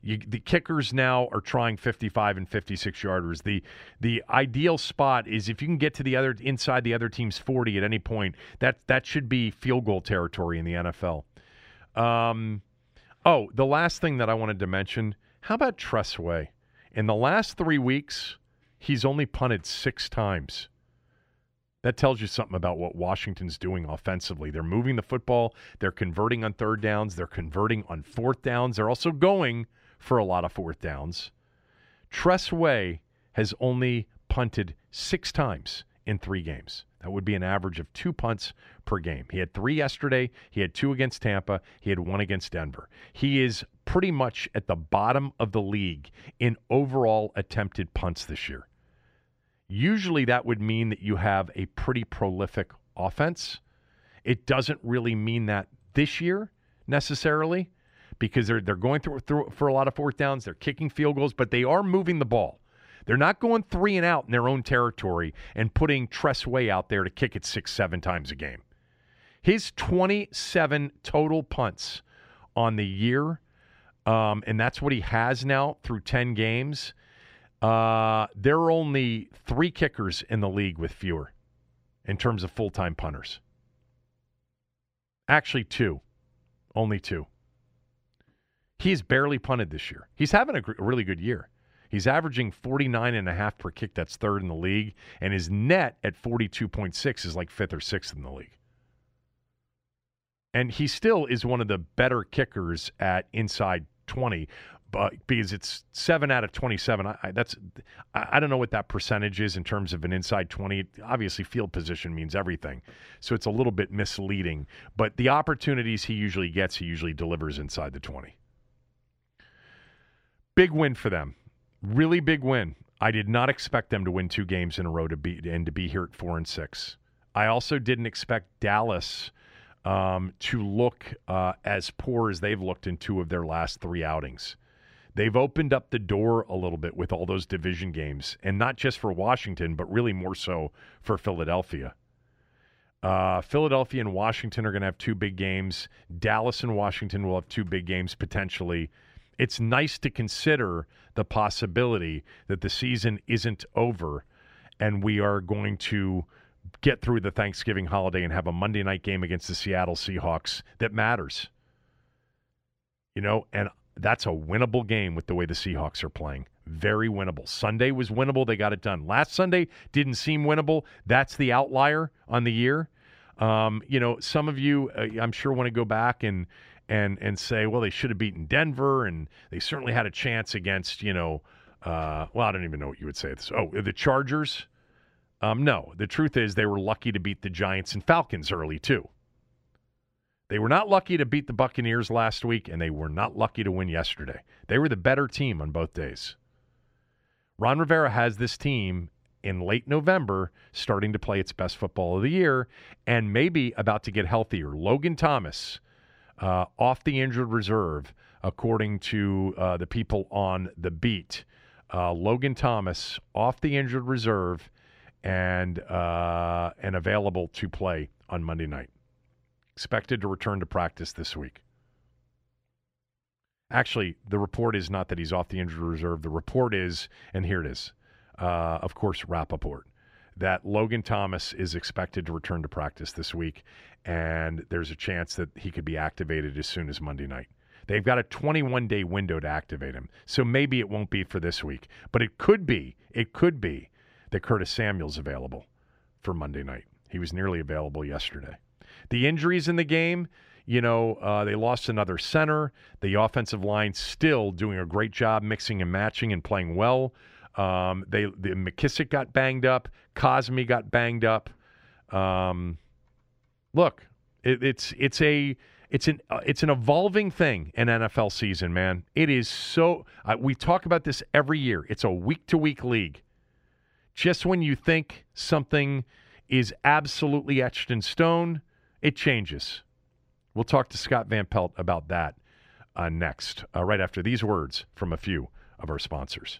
you, the kickers now are trying 55 and 56 yarders. The the ideal spot is if you can get to the other inside the other team's 40 at any point. That that should be field goal territory in the NFL. Um, oh, the last thing that I wanted to mention how about Tress Way? In the last three weeks, he's only punted six times. That tells you something about what Washington's doing offensively. They're moving the football, they're converting on third downs, they're converting on fourth downs, they're also going for a lot of fourth downs. Tress Way has only punted six times in three games. That would be an average of two punts per game. He had three yesterday. He had two against Tampa. He had one against Denver. He is pretty much at the bottom of the league in overall attempted punts this year. Usually that would mean that you have a pretty prolific offense. It doesn't really mean that this year necessarily because they're they're going through, through for a lot of fourth downs, they're kicking field goals, but they are moving the ball. They're not going three and out in their own territory and putting Tress Way out there to kick it six, seven times a game. His 27 total punts on the year, um, and that's what he has now through 10 games. Uh, there are only three kickers in the league with fewer in terms of full time punters. Actually, two. Only two. He's barely punted this year. He's having a, really good year. He's averaging 49 and a half per kick. That's third in the league. And his net at 42.6 is like fifth or sixth in the league. And he still is one of the better kickers at inside 20 but because it's seven out of 27 I, that's I, I don't know what that percentage is in terms of an inside 20 obviously field position means everything so it's a little bit misleading but the opportunities he usually gets he usually delivers inside the 20 big win for them really big win i did not expect them to win two games in a row to be and to be here at four and six i also didn't expect dallas um, to look uh, as poor as they've looked in two of their last three outings they've opened up the door a little bit with all those division games, and not just for Washington, but really more so for Philadelphia. Uh, Philadelphia and Washington are going to have two big games. Dallas and Washington will have two big games potentially. It's nice to consider the possibility that the season isn't over and we are going to get through the Thanksgiving holiday and have a Monday night game against the Seattle Seahawks that matters. You know, and that's a winnable game with the way the Seahawks are playing. Very winnable. Sunday was winnable. They got it done. Last Sunday didn't seem winnable. That's the outlier on the year. Um, you know, some of you, uh, I'm sure, want to go back and and and say, well, they should have beaten Denver, and they certainly had a chance against, you know, uh, well, I don't even know what you would say. Oh, the Chargers. Um, no, the truth is they were lucky to beat the Giants and Falcons early too. They were not lucky to beat the Buccaneers last week, and they were not lucky to win yesterday. They were the better team on both days. Ron Rivera has this team in late November starting to play its best football of the year and maybe about to get healthier. Logan Thomas uh, off the injured reserve, according to uh, the people on the beat. Uh, Logan Thomas off the injured reserve and uh, and available to play on Monday night expected to return to practice this week. Actually, the report is not that he's off the injured reserve. The report is, and here it is, uh, of course, Rapoport, that Logan Thomas is expected to return to practice this week, and there's a chance that he could be activated as soon as Monday night. They've got a 21 day window to activate him. So maybe it won't be for this week, but it could be, it could be that Curtis Samuel's available for Monday night. He was nearly available yesterday. The injuries in the game, you know, uh, they lost another center. The offensive line still doing a great job mixing and matching and playing well. Um, they the McKissic got banged up. Cosmi got banged up. Um, look, it, it's it's a it's an uh, it's an evolving thing in NFL season, man. It is so. Uh, we talk about this every year. It's a week to week league. Just when you think something is absolutely etched in stone, it changes. We'll talk to Scott Van Pelt about that uh, next, uh, right after these words from a few of our sponsors.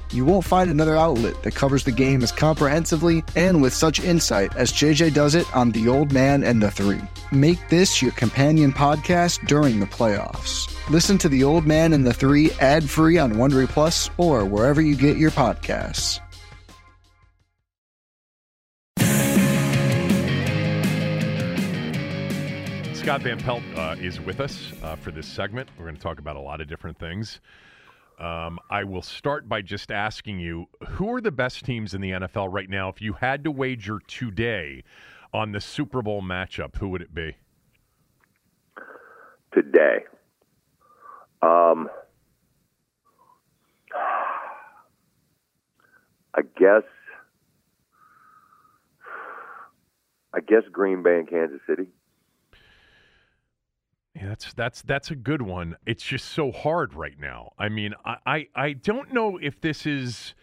You won't find another outlet that covers the game as comprehensively and with such insight as JJ does it on The Old Man and the Three. Make this your companion podcast during the playoffs. Listen to The Old Man and the Three ad free on Wondery Plus or wherever you get your podcasts. Scott Van Pelt uh, is with us uh, for this segment. We're going to talk about a lot of different things. Um, I will start by just asking you who are the best teams in the NFL right now? If you had to wager today on the Super Bowl matchup, who would it be? Today. Um, I guess I guess Green Bay and Kansas City. Yeah, that's that's that's a good one. It's just so hard right now. I mean, I, I, I don't know if this is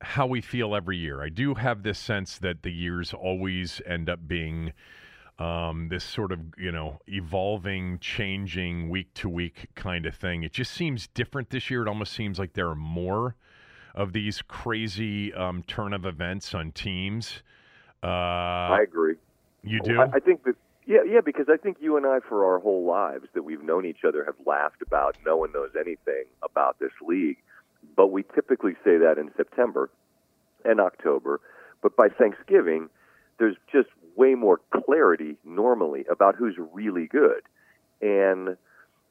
how we feel every year. I do have this sense that the years always end up being um, this sort of you know evolving, changing week to week kind of thing. It just seems different this year. It almost seems like there are more of these crazy um, turn of events on teams. Uh, I agree. You do? I, I think that yeah, yeah, because I think you and I, for our whole lives that we've known each other, have laughed about no one knows anything about this league. But we typically say that in September and October. But by Thanksgiving, there's just way more clarity normally about who's really good. And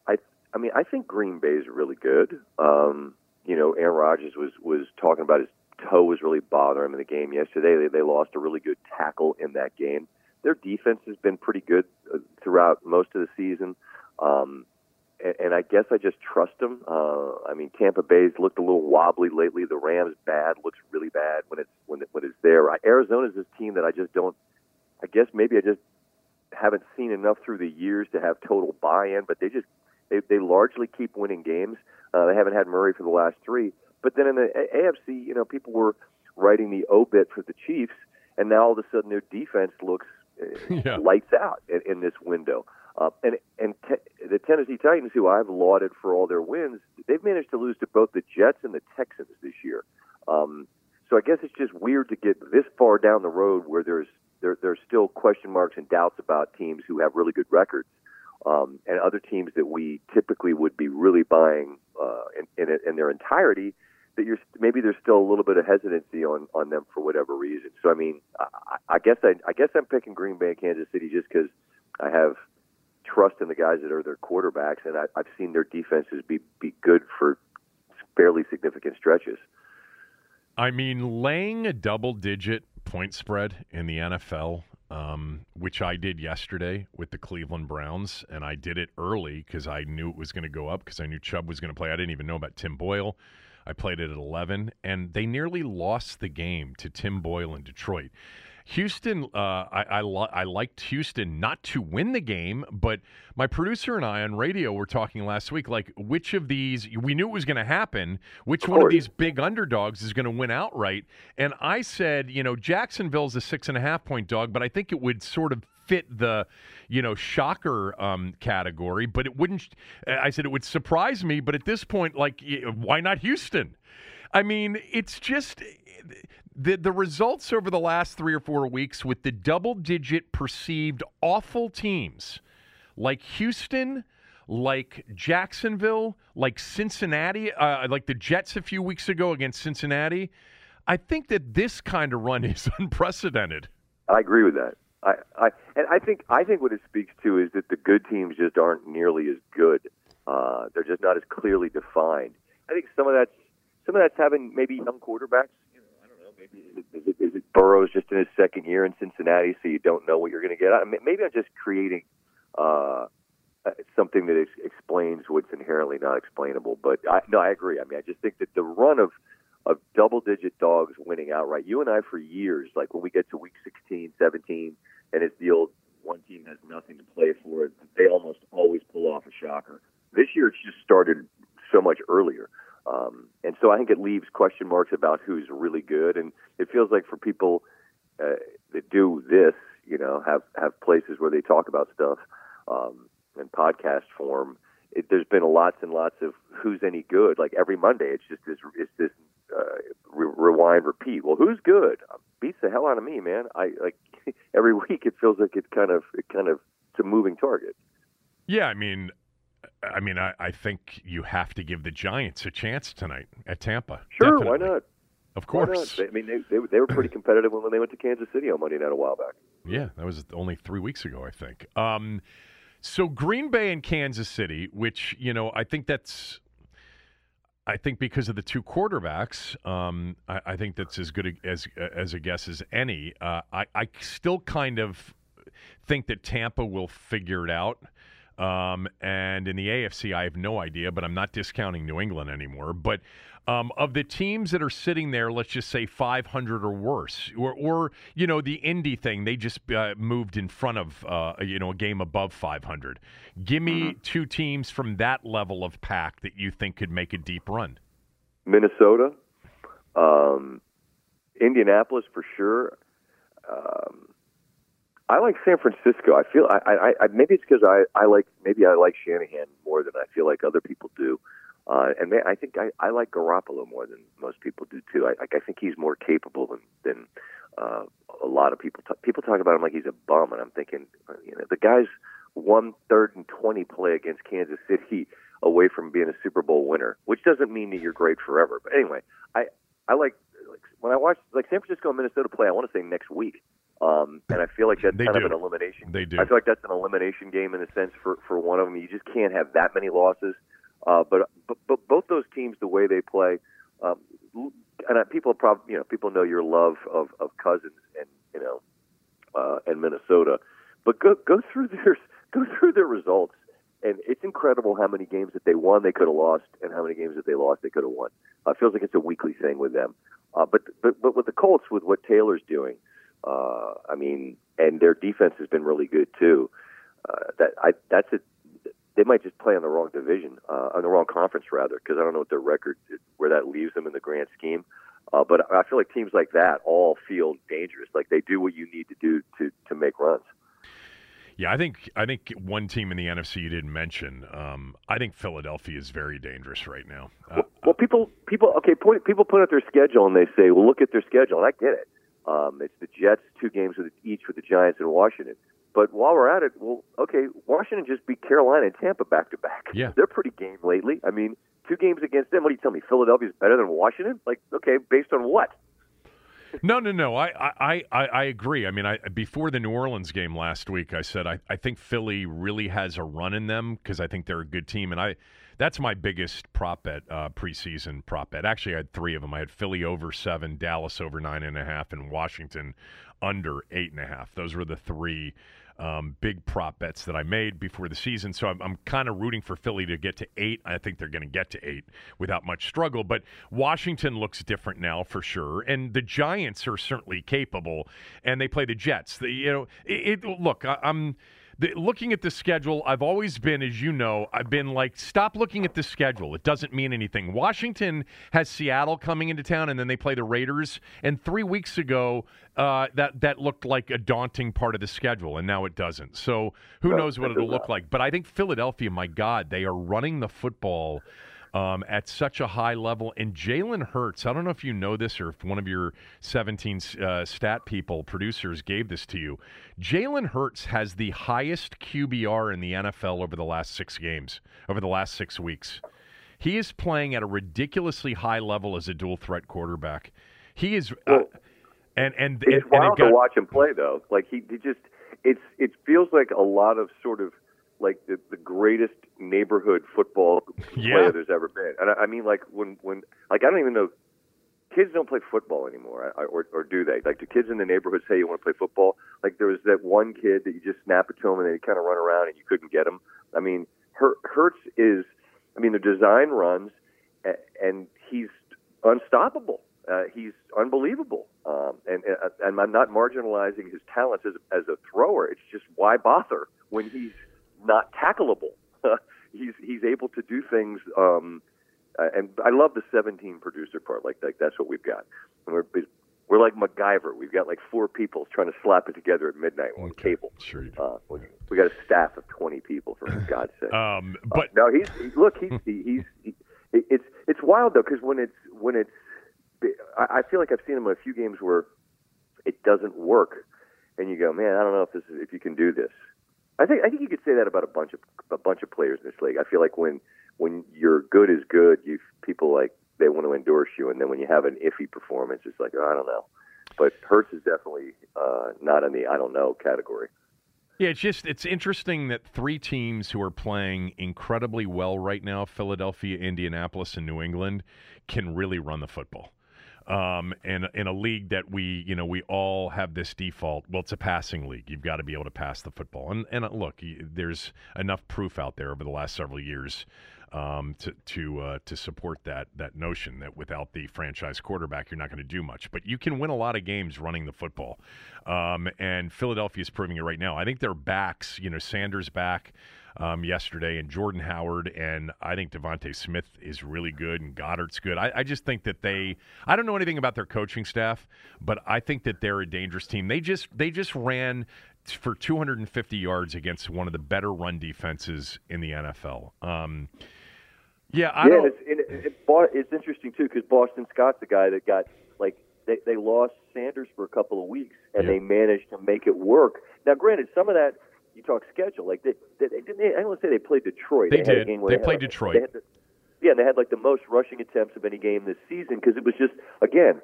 I, I mean, I think Green Bay is really good. Um, you know, Aaron Rodgers was was talking about his toe was really bothering him in the game yesterday. They, they lost a really good tackle in that game their defense has been pretty good uh, throughout most of the season. Um, and, and I guess I just trust them. Uh, I mean, Tampa Bay's looked a little wobbly lately. The Rams bad looks really bad when it's when it, when it's there. Arizona's this team that I just don't. I guess maybe I just haven't seen enough through the years to have total buy-in. But they just they they largely keep winning games. Uh, they haven't had Murray for the last three. But then in the AFC, you know, people were writing the obit for the Chiefs, and now all of a sudden their defense looks yeah. lights out in, in this window. Uh, and and te- the Tennessee Titans, who I've lauded for all their wins, they've managed to lose to both the Jets and the Texans this year. Um, so I guess it's just weird to get this far down the road where there's there, there's still question marks and doubts about teams who have really good records, um, and other teams that we typically would be really buying uh, in, in, in their entirety that you're maybe there's still a little bit of hesitancy on on them for whatever reason. So I mean, I, I guess I I guess I'm picking Green Bay, Kansas City, just because I have trust in the guys that are their quarterbacks, and I, I've seen their defenses be be good for fairly significant stretches. I mean, laying a double digit point spread in the NFL, um, which I did yesterday with the Cleveland Browns, and I did it early because I knew it was going to go up because I knew Chubb was going to play. I didn't even know about Tim Boyle. I played it at 11, and they nearly lost the game to Tim Boyle in Detroit. Houston, uh, I, I, I, liked Houston not to win the game, but my producer and I on radio were talking last week, like which of these we knew it was going to happen. Which of one of these big underdogs is going to win outright? And I said, you know, Jacksonville's a six and a half point dog, but I think it would sort of fit the you know shocker um, category but it wouldn't i said it would surprise me but at this point like why not houston i mean it's just the the results over the last 3 or 4 weeks with the double digit perceived awful teams like houston like Jacksonville, like Cincinnati, uh, like the Jets a few weeks ago against Cincinnati. I think that this kind of run is unprecedented. I agree with that. I, I and I think I think what it speaks to is that the good teams just aren't nearly as good. Uh, they're just not as clearly defined. I think some of that's some of that's having maybe young quarterbacks. You know, I don't know. Maybe is it, is it, is it Burrow's just in his second year in Cincinnati, so you don't know what you're going to get. I mean, maybe I'm just creating uh, something that ex- explains what's inherently not explainable. But I, no, I agree. I mean, I just think that the run of of double digit dogs winning outright. You and I, for years, like when we get to week 16, 17, and it's the old one team has nothing to play for, they almost always pull off a shocker. This year, it's just started so much earlier. Um, and so I think it leaves question marks about who's really good. And it feels like for people uh, that do this, you know, have, have places where they talk about stuff um, in podcast form, it, there's been lots and lots of who's any good. Like every Monday, it's just this, it's this uh, re- rewind, repeat. Well, who's good? Beats the hell out of me, man. I like every week. It feels like it's kind of it kind of it's a moving target. Yeah, I mean, I mean, I, I think you have to give the Giants a chance tonight at Tampa. Sure, Definitely. why not? Of course. I mean, they, they, they were pretty competitive when they went to Kansas City on Monday night a while back. Yeah, that was only three weeks ago, I think. Um, so Green Bay and Kansas City, which you know, I think that's I think because of the two quarterbacks, um, I, I, think that's as good a, as as a guess as any. Uh, I, I still kind of think that Tampa will figure it out. Um, and in the AFC, I have no idea, but I'm not discounting New England anymore. But um, of the teams that are sitting there, let's just say 500 or worse, or, or you know the Indy thing, they just uh, moved in front of uh, you know a game above 500. Give me mm-hmm. two teams from that level of pack that you think could make a deep run. Minnesota, um, Indianapolis for sure. Um, I like San Francisco. I feel I, I, I maybe it's because I, I like maybe I like Shanahan more than I feel like other people do, uh, and I think I, I like Garoppolo more than most people do too. I, I think he's more capable than than uh, a lot of people. Talk, people talk about him like he's a bum, and I'm thinking, you know, the guy's one third and twenty play against Kansas City away from being a Super Bowl winner, which doesn't mean that you're great forever. But anyway, I I like like when I watch like San Francisco and Minnesota play. I want to say next week. Um, and I feel like that's they kind do. of an elimination. They do. I feel like that's an elimination game in a sense for for one of them. You just can't have that many losses. Uh, but, but but both those teams, the way they play, um, and people probably you know people know your love of of Cousins and you know uh, and Minnesota, but go go through their go through their results, and it's incredible how many games that they won they could have lost, and how many games that they lost they could have won. Uh, it feels like it's a weekly thing with them. Uh, but but but with the Colts, with what Taylor's doing. Uh, I mean, and their defense has been really good too. Uh, that I that's a they might just play on the wrong division, uh, on the wrong conference rather, because I don't know what their record where that leaves them in the grand scheme. Uh, but I feel like teams like that all feel dangerous, like they do what you need to do to to make runs. Yeah, I think I think one team in the NFC you didn't mention. Um, I think Philadelphia is very dangerous right now. Uh, well, well, people people okay, point, people put out their schedule and they say, well, look at their schedule, and I get it. Um, it's the Jets, two games with each with the Giants and Washington. But while we're at it, well, okay, Washington just beat Carolina and Tampa back to back. Yeah, they're pretty game lately. I mean, two games against them. What do you tell me? Philadelphia's better than Washington? Like, okay, based on what? No, no, no. I, I, I, I agree. I mean, I before the New Orleans game last week, I said I, I think Philly really has a run in them because I think they're a good team, and I that's my biggest prop bet uh, preseason prop bet. Actually, I had three of them. I had Philly over seven, Dallas over nine and a half, and Washington under eight and a half. Those were the three um, big prop bets that I made before the season. So I'm, I'm kind of rooting for Philly to get to eight. I think they're going to get to eight without much struggle. But Washington looks different now for sure, and the Giants are certainly capable. And they play the Jets. The, you know, it, it, look, I, I'm the, looking at the schedule, I've always been, as you know, I've been like, stop looking at the schedule. It doesn't mean anything. Washington has Seattle coming into town, and then they play the Raiders. And three weeks ago, uh, that that looked like a daunting part of the schedule, and now it doesn't. So who knows what it'll look like? But I think Philadelphia, my God, they are running the football um, at such a high level. And Jalen Hurts, I don't know if you know this or if one of your 17 uh, stat people, producers, gave this to you. Jalen Hurts has the highest QBR in the NFL over the last six games, over the last six weeks. He is playing at a ridiculously high level as a dual threat quarterback. He is. Uh, well, and and it's and, wild and it got, to watch him play though. Like he, he just it's it feels like a lot of sort of like the, the greatest neighborhood football yeah. player there's ever been. And I, I mean, like when when like I don't even know kids don't play football anymore, or or do they? Like, do kids in the neighborhood say you want to play football? Like there was that one kid that you just snap it to him and they kind of run around and you couldn't get him. I mean, Hurts is, I mean, the design runs, and he's unstoppable. Uh, he's unbelievable, um, and, and I'm not marginalizing his talents as as a thrower. It's just why bother when he's not tackleable. he's he's able to do things. Um, uh, and I love the 17 producer part. Like, like that's what we've got. And we're we're like MacGyver. We've got like four people trying to slap it together at midnight on okay. cable. Sure. Uh, we got a staff of 20 people for God's sake. Um, uh, but uh, no, he's he, look. He's he, he's he, it's it's wild though because when it's when it's I, I feel like I've seen him in a few games where it doesn't work, and you go, man, I don't know if this is, if you can do this. I think I think you could say that about a bunch of a bunch of players in this league. I feel like when when you're good is good, you people like they want to endorse you, and then when you have an iffy performance, it's like oh, I don't know. But Hurts is definitely uh, not in the I don't know category. Yeah, it's just it's interesting that three teams who are playing incredibly well right now, Philadelphia, Indianapolis, and New England, can really run the football. Um, in in a league that we you know we all have this default. Well, it's a passing league. You've got to be able to pass the football. And and uh, look, there's enough proof out there over the last several years um, to to uh, to support that that notion that without the franchise quarterback, you're not going to do much. But you can win a lot of games running the football, um, and Philadelphia is proving it right now. I think their backs, you know, Sanders back um, yesterday, and Jordan Howard, and I think DeVonta Smith is really good, and Goedert's good. I, I, just think that they. I don't know anything about their coaching staff, but I think that they're a dangerous team. They just they just ran for 250 yards against one of the better run defenses in the NFL. Um, yeah, I yeah, don't. It's, it, it, it's interesting too because Boston Scott's the guy that got like they they lost Sanders for a couple of weeks and yeah. they managed to make it work. Now, granted, some of that you talk schedule. Like they, they, they didn't. They, I don't want to say they played Detroit. They, they did. they, they played Detroit. They the, yeah, and they had like the most rushing attempts of any game this season because it was just again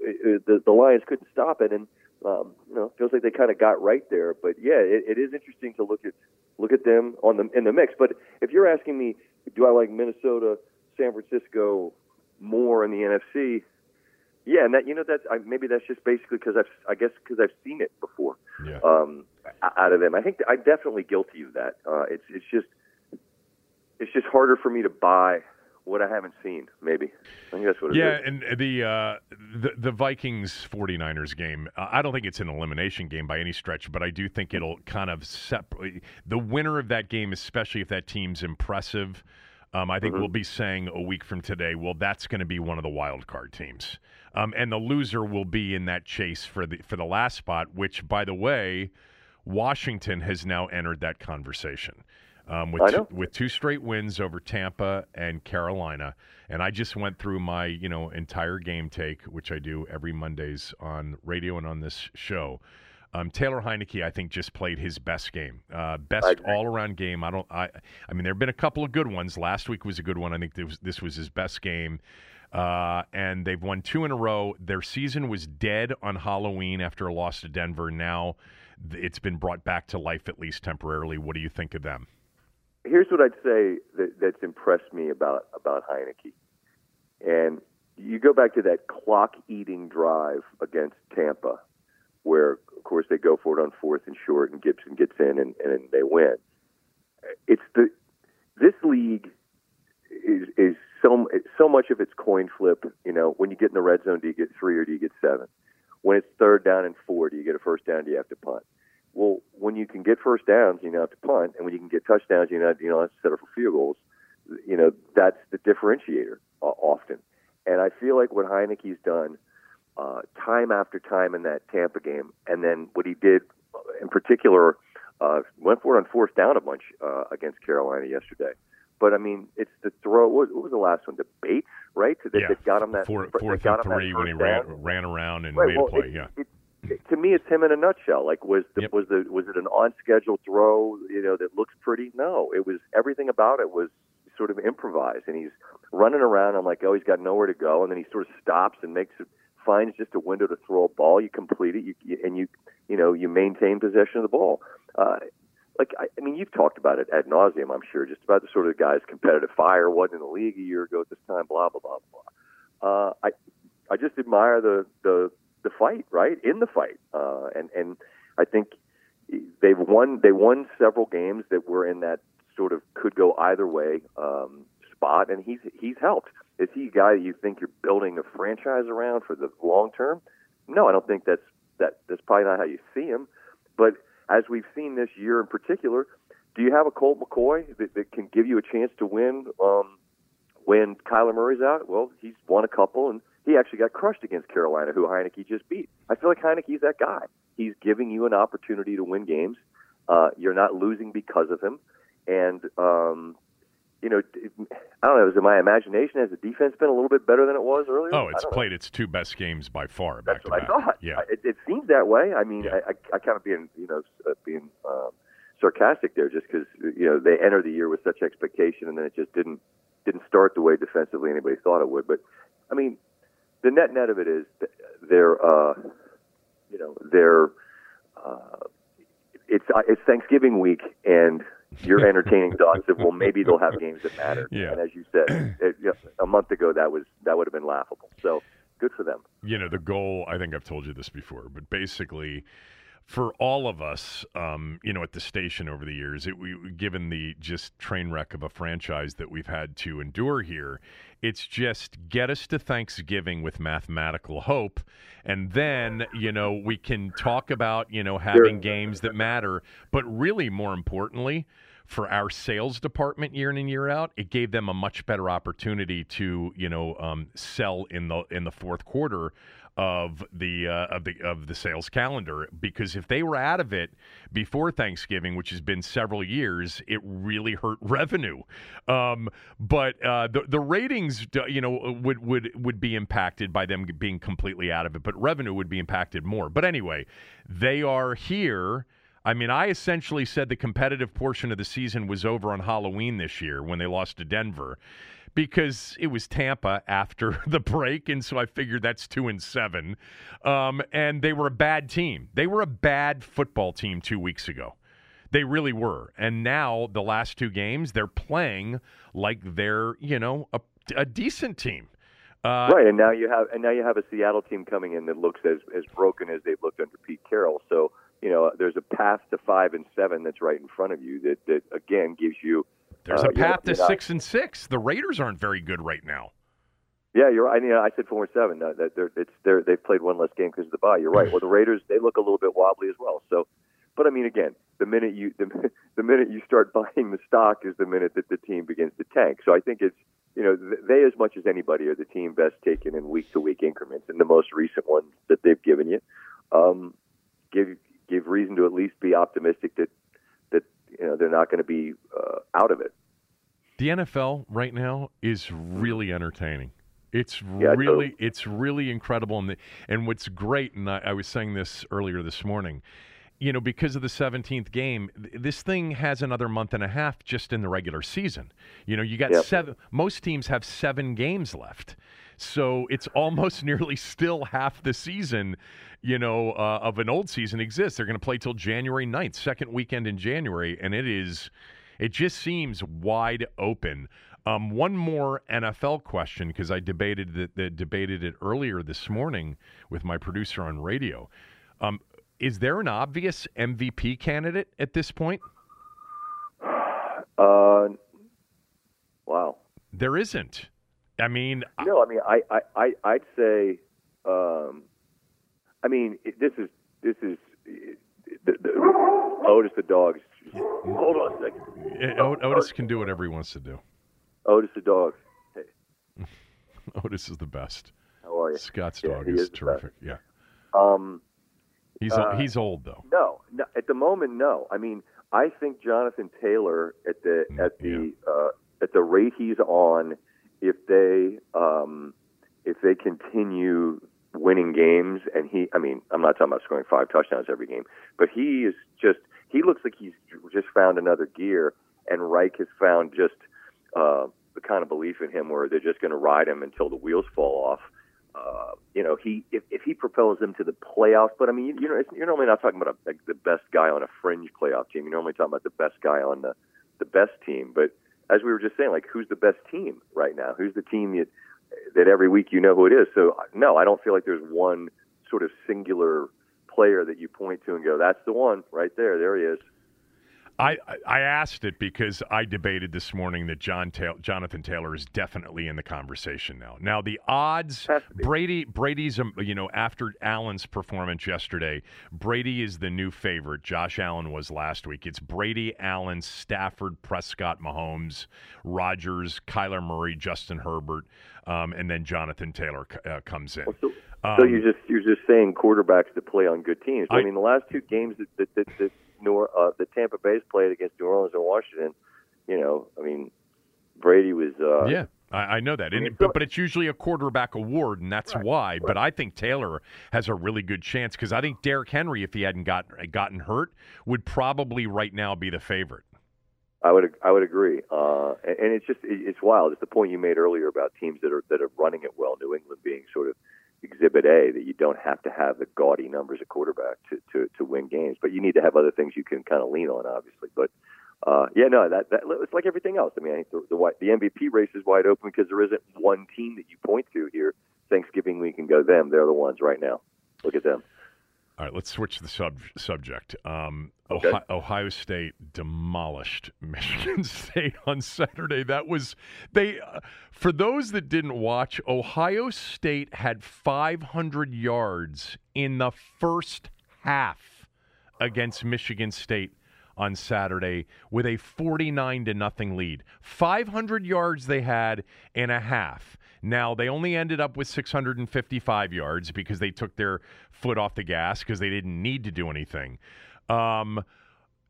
the the Lions couldn't stop it, and um, you know, feels like they kind of got right there. But yeah, it, it is interesting to look at look at them on the in the mix. But if you're asking me, do I like Minnesota, San Francisco more in the NFC? Yeah, and that you know that I, maybe that's just basically because I've I guess because I've seen it before. Yeah. Um, out of them, I think I'm definitely guilty of that. Uh, it's it's just it's just harder for me to buy what I haven't seen. Maybe I think that's what. yeah, and the uh, the the Vikings 49ers game. Uh, I don't think it's an elimination game by any stretch, but I do think it'll kind of separate the winner of that game, especially if that team's impressive. Um, I think mm-hmm. we'll be saying a week from today, well, that's going to be one of the wild card teams, um, and the loser will be in that chase for the for the last spot. Which, by the way, Washington has now entered that conversation um, with two, with two straight wins over Tampa and Carolina. And I just went through my you know entire game take, which I do every Mondays on radio and on this show. Um, Taylor Heinicke, I think, just played his best game, uh, best all-around game. I don't. I. I mean, there have been a couple of good ones. Last week was a good one. I think this was, this was his best game. Uh, and they've won two in a row. Their season was dead on Halloween after a loss to Denver. Now it's been brought back to life at least temporarily. What do you think of them? Here's what I'd say that, that's impressed me about about Heinicke, and you go back to that clock-eating drive against Tampa where, of course, they go for it on fourth and short, and Gibson gets in and, and they win. It's the this league is is so so much of its coin flip. You know, when you get in the red zone, do you get three or do you get seven? When it's third down and four, do you get a first down? Do you have to punt? Well, when you can get first downs, you don't have to punt, and when you can get touchdowns, you know you know have to settle for field goals. You know that's the differentiator uh, often. And I feel like what Heinicke's done uh, time after time in that Tampa game. And then what he did in particular uh, went for it on fourth down a bunch uh, against Carolina yesterday. But I mean, it's the throw. What, what was the last one? The Bates, right? That, yeah. that got him that Four, fourth and three when he ran, ran around and right, made well, a play. It, yeah. It, it, to me, it's him in a nutshell. Like, was the, yep. was the was it an on schedule throw? You know, that looks pretty. No, it was everything about it was sort of improvised, and he's running around. I'm like, oh, he's got nowhere to go, and then he sort of stops and makes it finds just a window to throw a ball, you complete it, you, you, and you you know you maintain possession of the ball. Uh, like I, I mean, you've talked about it ad nauseum, I'm sure, just about the sort of guys competitive fire wasn't in the league a year ago at this time, blah blah blah blah. Uh, I I just admire the the the fight, right in the fight, uh, and and I think they've won they won several games that were in that sort of could go either way um, spot, and he's he's helped. Is he a guy that you think you're building a franchise around for the long term? No, I don't think that's that. That's probably not how you see him. But as we've seen this year in particular, do you have a Colt McCoy that, that can give you a chance to win um, when Kyler Murray's out? Well, he's won a couple, and he actually got crushed against Carolina, who Heinicke just beat. I feel like Heinicke's that guy. He's giving you an opportunity to win games. Uh, you're not losing because of him, and um, you know, I don't know. Is it my imagination? Has the defense been a little bit better than it was earlier? Oh, it's played know. its two best games by far. That's what I thought. Yeah, it, it, seems that way. I mean, yeah. I, I, I kind of being, you know, uh, being um, sarcastic there, just because you know they entered the year with such expectation, and then it just didn't didn't start the way defensively anybody thought it would. But I mean, the net net of it is they're, uh, you know, they're. Uh, it's uh, it's Thanksgiving week and you're entertaining thoughts of well maybe they'll have games that matter. Yeah. And as you said, it, a month ago that was that would have been laughable. So good for them. You know, the goal. I think I've told you this before, but basically, for all of us, um, you know, at the station over the years, it, we, given the just train wreck of a franchise that we've had to endure here, it's just get us to Thanksgiving with mathematical hope, and then you know we can talk about you know having games that matter, but really more importantly. For our sales department, year in and year out, it gave them a much better opportunity to, you know, um, sell in the in the fourth quarter of the uh, of the of the sales calendar because if they were out of it before Thanksgiving, which has been several years, it really hurt revenue. Um, but uh, the the ratings, you know, would would would be impacted by them being completely out of it, but revenue would be impacted more. But anyway, they are here. I mean, I essentially said the competitive portion of the season was over on Halloween this year when they lost to Denver because it was Tampa after the break, and so I figured that's two and seven. Um, and they were a bad team. They were a bad football team two weeks ago. They really were. And now the last two games, they're playing like they're you know a, a decent team. Uh, right, and now you have and now you have a Seattle team coming in that looks as as broken as they've looked under Pete Carroll. So you know there's a path to five and seven that's right in front of you that that again gives you there's uh, a path to six and six. The Raiders aren't very good right now. Yeah, you're. I mean, I said four and seven. Uh, they're, it's they're, they've played one less game because of the bye. You're right. Well, the Raiders they look a little bit wobbly as well. So, but I mean, again, the minute you the, the minute you start buying the stock is the minute that the team begins to tank. So I think it's you know they as much as anybody are the team best taken in week to week increments, and the most recent ones that they've given you um, give give reason to at least be optimistic that you know they're not going to be uh, out of it. The NFL right now is really entertaining. It's yeah, really totally. it's really incredible, and the, and what's great, and I, I was saying this earlier this morning you know, because of the 17th game, this thing has another month and a half just in the regular season. You know, you got yep. seven, most teams have seven games left. So it's almost nearly still half the season you know, uh, of an old season exists. They're going to play till January 9th, second weekend in January, and it is, it just seems wide open. Um, one more NFL question because I debated it, the, debated it earlier this morning with my producer on radio. Um, is there an obvious MVP candidate at this point? Uh, wow. There isn't. I mean, no. I mean, I, I, I I'd say um, I mean, this is this is the, the, Otis the dog. Hold on a second. Otis can do whatever he wants to do. Otis the dog. Hey. Otis is the best. How are you? Scott's dog yeah, is, is terrific. Yeah. Um, he's uh, he's old though. No, no, at the moment, no. I mean, I think Jonathan Taylor at the mm, at the yeah. uh, at the rate he's on, if they um, if they continue winning games, and he, I mean, I'm not talking about scoring five touchdowns every game, but he is just, he looks like he's just found another gear, and Reich has found just uh, the kind of belief in him where they're just going to ride him until the wheels fall off. Uh, you know, he if, if he propels them to the playoffs, but I mean, you, know, you're normally not talking about a, like the best guy on a fringe playoff team. You're normally talking about the best guy on the the best team. But as we were just saying, like who's the best team right now? Who's the team that that every week you know who it is. So no, I don't feel like there's one sort of singular player that you point to and go, "That's the one right there. There he is." I, I asked it because I debated this morning that John Ta- Jonathan Taylor is definitely in the conversation now. Now the odds Brady Brady's um, you know after Allen's performance yesterday, Brady is the new favorite. Josh Allen was last week. It's Brady, Allen, Stafford, Prescott, Mahomes, Rodgers, Kyler Murray, Justin Herbert um, and then Jonathan Taylor uh, comes in. so, um, so, you're just you're just saying quarterbacks to play on good teams. I, I mean, the last two games that that, that, that New, uh, the Tampa Bay's played against New Orleans and Washington, you know, I mean, Brady was. Uh, yeah. I, know that, and, but, but it's usually a quarterback award, and that's right, why. Right. But I think Taylor has a really good chance because I think Derrick Henry, if he hadn't got gotten hurt, would probably right now be the favorite. I would I would agree, uh, and, and it's just it's wild. It's the point you made earlier about teams that are that are running it well. New England being sort of exhibit A that you don't have to have the gaudy numbers at quarterback to, to, to win games, but you need to have other things you can kind of lean on, obviously. But uh, yeah, no, that that it's like everything else. I mean, I think the, the the MVP race is wide open because there isn't one team that you point to here Thanksgiving week and go them. They're the ones right now. Look at them. All right, let's switch the sub- subject. Um, Okay. Ohio, Ohio State demolished Michigan State on Saturday. That was they. Uh, for those that didn't watch, Ohio State had 500 yards in the first half against Michigan State on Saturday with a 49 to nothing lead. 500 yards they had in a half. Now they only ended up with 655 yards because they took their foot off the gas because they didn't need to do anything. Um,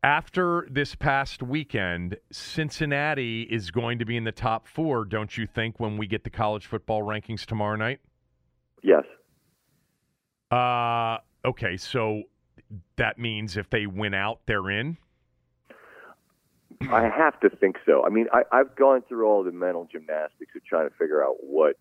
after this past weekend, Cincinnati is going to be in the top four, don't you think, when we get the college football rankings tomorrow night? Yes. Uh, okay, so that means if they win out, they're in. I have to think so. I mean, I, I've gone through all the mental gymnastics of trying to figure out what,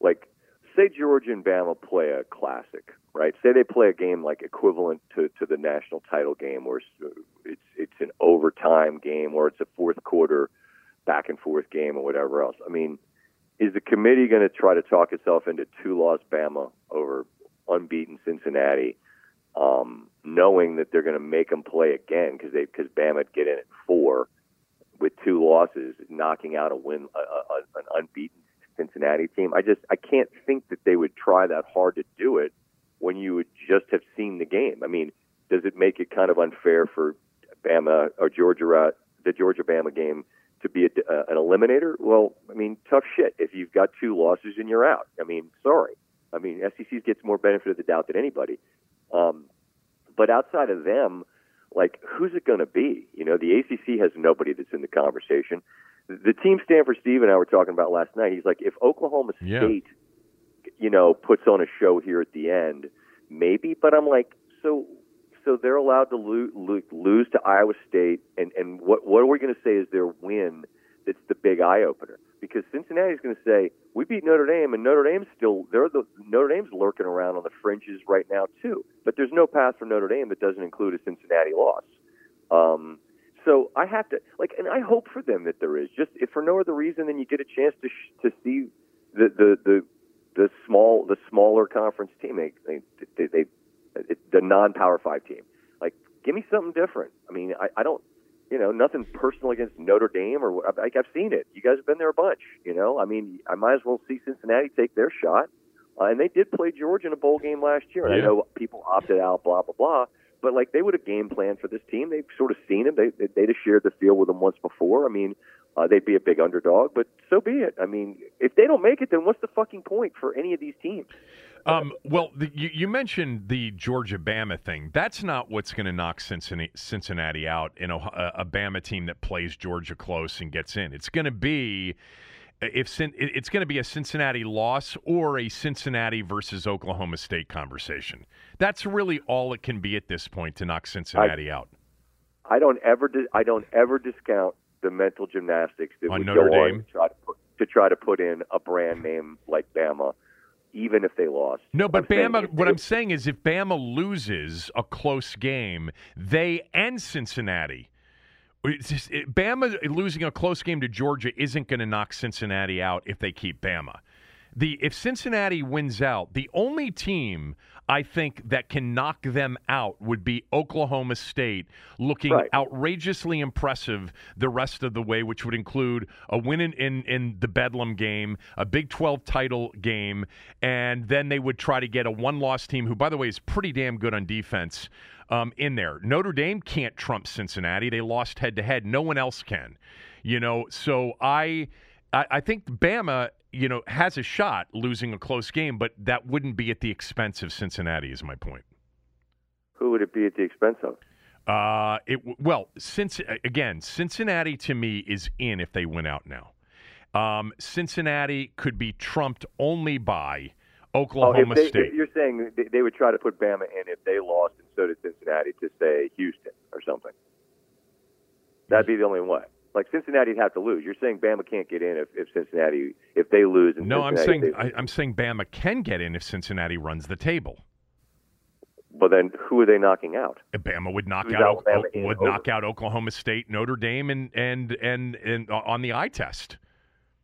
like, say Georgia and Bama play a classic, right? Say they play a game like equivalent to, to the national title game, it's it's, it's an overtime game, or it's a fourth quarter back and forth game, or whatever else. I mean, is the committee going to try to talk itself into two loss Bama over unbeaten Cincinnati? Um, knowing that they're going to make them play again because they because Bama would get in at four with two losses, knocking out a win a, a, an unbeaten Cincinnati team. I just I can't think that they would try that hard to do it when you would just have seen the game. I mean, does it make it kind of unfair for Bama or Georgia uh, the Georgia Bama game to be a, uh, an eliminator? Well, I mean, tough shit. If you've got two losses and you're out, I mean, sorry. I mean, SEC gets more benefit of the doubt than anybody. Um, but outside of them, like who's it going to be? You know, the ACC has nobody that's in the conversation. The team Stanford Steve and I were talking about last night. He's like, if Oklahoma Yeah. State, you know, puts on a show here at the end, maybe. But I'm like, so, so they're allowed to lose, lose to Iowa State, and and what what are we going to say is their win? That's the big eye opener because Cincinnati's going to say we beat Notre Dame, and Notre Dame's still they're the Notre Dame's lurking around on the fringes right now too. But there's no path for Notre Dame that doesn't include a Cincinnati loss. Um, so I have to like, and I hope for them that there is just if for no other reason than you get a chance to sh- to see the the the the small the smaller conference team they they, they, they the non power five team like give me something different. I mean I, I don't you know, nothing personal against Notre Dame or like I've seen it. You guys have been there a bunch. You know, I mean, I might as well see Cincinnati take their shot. Uh, and they did play Georgia in a bowl game last year. And Yeah. I know people opted out, blah blah blah. But like they would have game planned for this team. They've sort of seen them. They they- they'd have shared the field with them once before. I mean, uh, they'd be a big underdog, but so be it. I mean, if they don't make it, then what's the fucking point for any of these teams? Um, well, the, you, you mentioned the Georgia Bama thing. That's not what's going to knock Cincinnati, Cincinnati out in a, a Bama team that plays Georgia close and gets in. It's going to be if it's going to be a Cincinnati loss or a Cincinnati versus Oklahoma State conversation. That's really all it can be at this point to knock Cincinnati out. I don't ever I don't ever discount the mental gymnastics that On would Notre go Dame? on to try to put, to try to put in a brand name like Bama, even if they lost. No, but I'm Bama. if What I'm saying is, if Bama loses a close game, they and Cincinnati. Just, it, Bama losing a close game to Georgia isn't going to knock Cincinnati out if they keep Bama. The if Cincinnati wins out, the only team I think that can knock them out would be Oklahoma State, looking Right. outrageously impressive the rest of the way, which would include a win in, in, in the Bedlam game, a Big 12 title game, and then they would try to get a one loss team, who, by the way, is pretty damn good on defense, um, in there. Notre Dame can't trump Cincinnati. They lost head to head. No one else can. You know, so I. I I think Bama, you know, has a shot losing a close game, but that wouldn't be at the expense of Cincinnati. Is my point. who would it be at the expense of? Uh, it well, since again, Cincinnati to me is in if they win out now. Um, Cincinnati could be trumped only by Oklahoma oh, they, State. You're saying they, they would try to put Bama in if they lost, and so did Cincinnati to say Houston or something. That'd be the only way. Like Cincinnati'd have to lose. You're saying Bama can't get in if, if Cincinnati if they lose. And no, I'm saying they- I, I'm saying Bama can get in if Cincinnati runs the table. But then who are they knocking out? Uh, Bama would knock Who's out Alabama O- would over? knock out Oklahoma State, Notre Dame, and and and, and uh, on the eye test.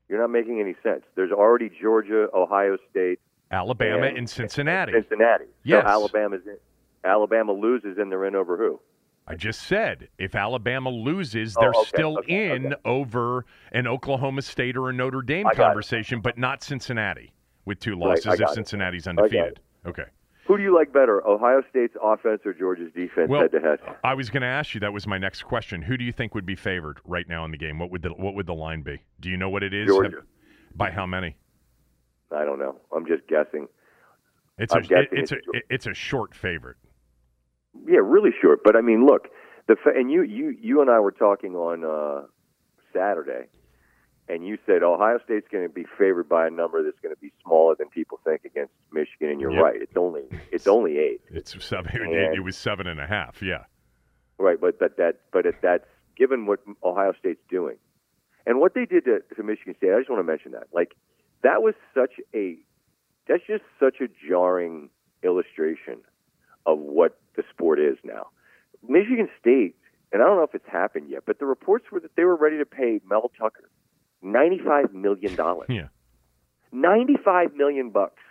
You're not making any sense. There's already Georgia, Ohio State, Alabama and- and Cincinnati. Cincinnati. Yes. So Alabama's in, Alabama loses and they're in over who? I just said if Alabama loses, Oh, they're okay, still okay, in okay. over an Oklahoma State or a Notre Dame conversation, but not Cincinnati with two losses I if. Cincinnati's it. undefeated. Okay. Who do you like better, Ohio State's offense or Georgia's defense Well, head to head? I was going to ask you. That was my next question. Who do you think would be favored right now in the game? What would the what would the line be? Do you know what it is? Georgia. Have- by how many? I don't know. I'm just guessing. It's a guessing it- it's a it's it's a short favorite. Yeah, really short. But I mean, look, the fa- and you you you and I were talking on uh, Saturday, and you said Ohio State's going to be favored by a number that's going to be smaller than people think against Michigan, and you're Yep. right. It's only it's only eight, It's seven. It, And- it was seven and a half. Yeah. right? But that that but it, that's given what Ohio State's doing, and what they did to, to Michigan State. I just want to mention that. Like that was such a that's just such a jarring illustration of what the sport is now. Michigan State, and I don't know if it's happened yet, but the reports were that they were ready to pay Mel Tucker ninety-five million dollars. Yeah. Ninety-five million bucks,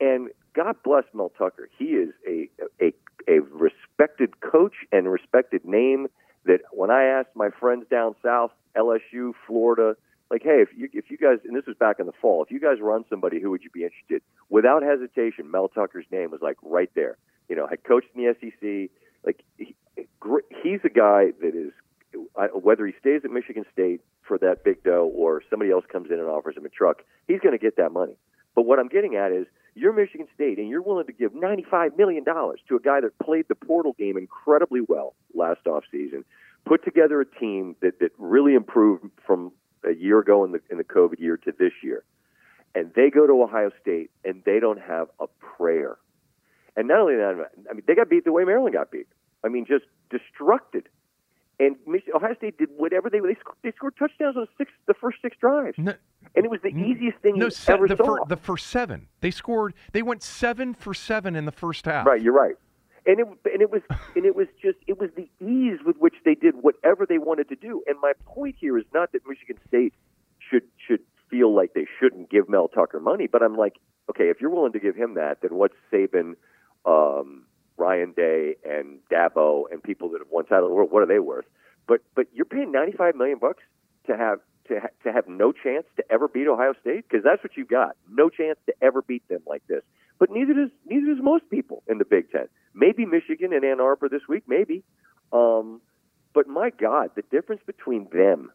and God bless Mel Tucker. He is a a a respected coach and respected name. That when I asked my friends down south, LSU, Florida, like, hey, if you if you guys, and this was back in the fall, if you guys run somebody, who would you be interested? Without hesitation, Mel Tucker's name was like right there. You know, had coached in the SEC. Like, he, he's a guy that is whether he stays at Michigan State for that big dough or somebody else comes in and offers him a truck, he's going to get that money. But what I'm getting at is you're Michigan State and you're willing to give $95 million to a guy that played the portal game incredibly well last offseason, put together a team that, that really improved from a year ago in the, in the COVID year to this year. And they go to Ohio State and they don't have a prayer. And not only that, I mean, they got beat the way Maryland got beat. I mean, just destructed. And Ohio State did whatever they they scored, they scored touchdowns on six the first six drives, No, and it was the easiest thing no you se- ever the, saw. fir- the first seven. They scored. They went seven for seven in the first half. Right, you're right. And it and it was and it was just it was the ease with which they did whatever they wanted to do. And my point here is not that Michigan State should should feel like they shouldn't give Mel Tucker money, but I'm like, okay, if you're willing to give him that, then what's Saban, um, Ryan Day, and Dabo, and people that have won title of the world, what are they worth? But but you're paying 95 million bucks to have to ha- to have no chance to ever beat Ohio State because that's what you've got, no chance to ever beat them like this. But neither does neither does most people in the Big Ten. Maybe Michigan and Ann Arbor this week, maybe. Um, but my God, the difference between them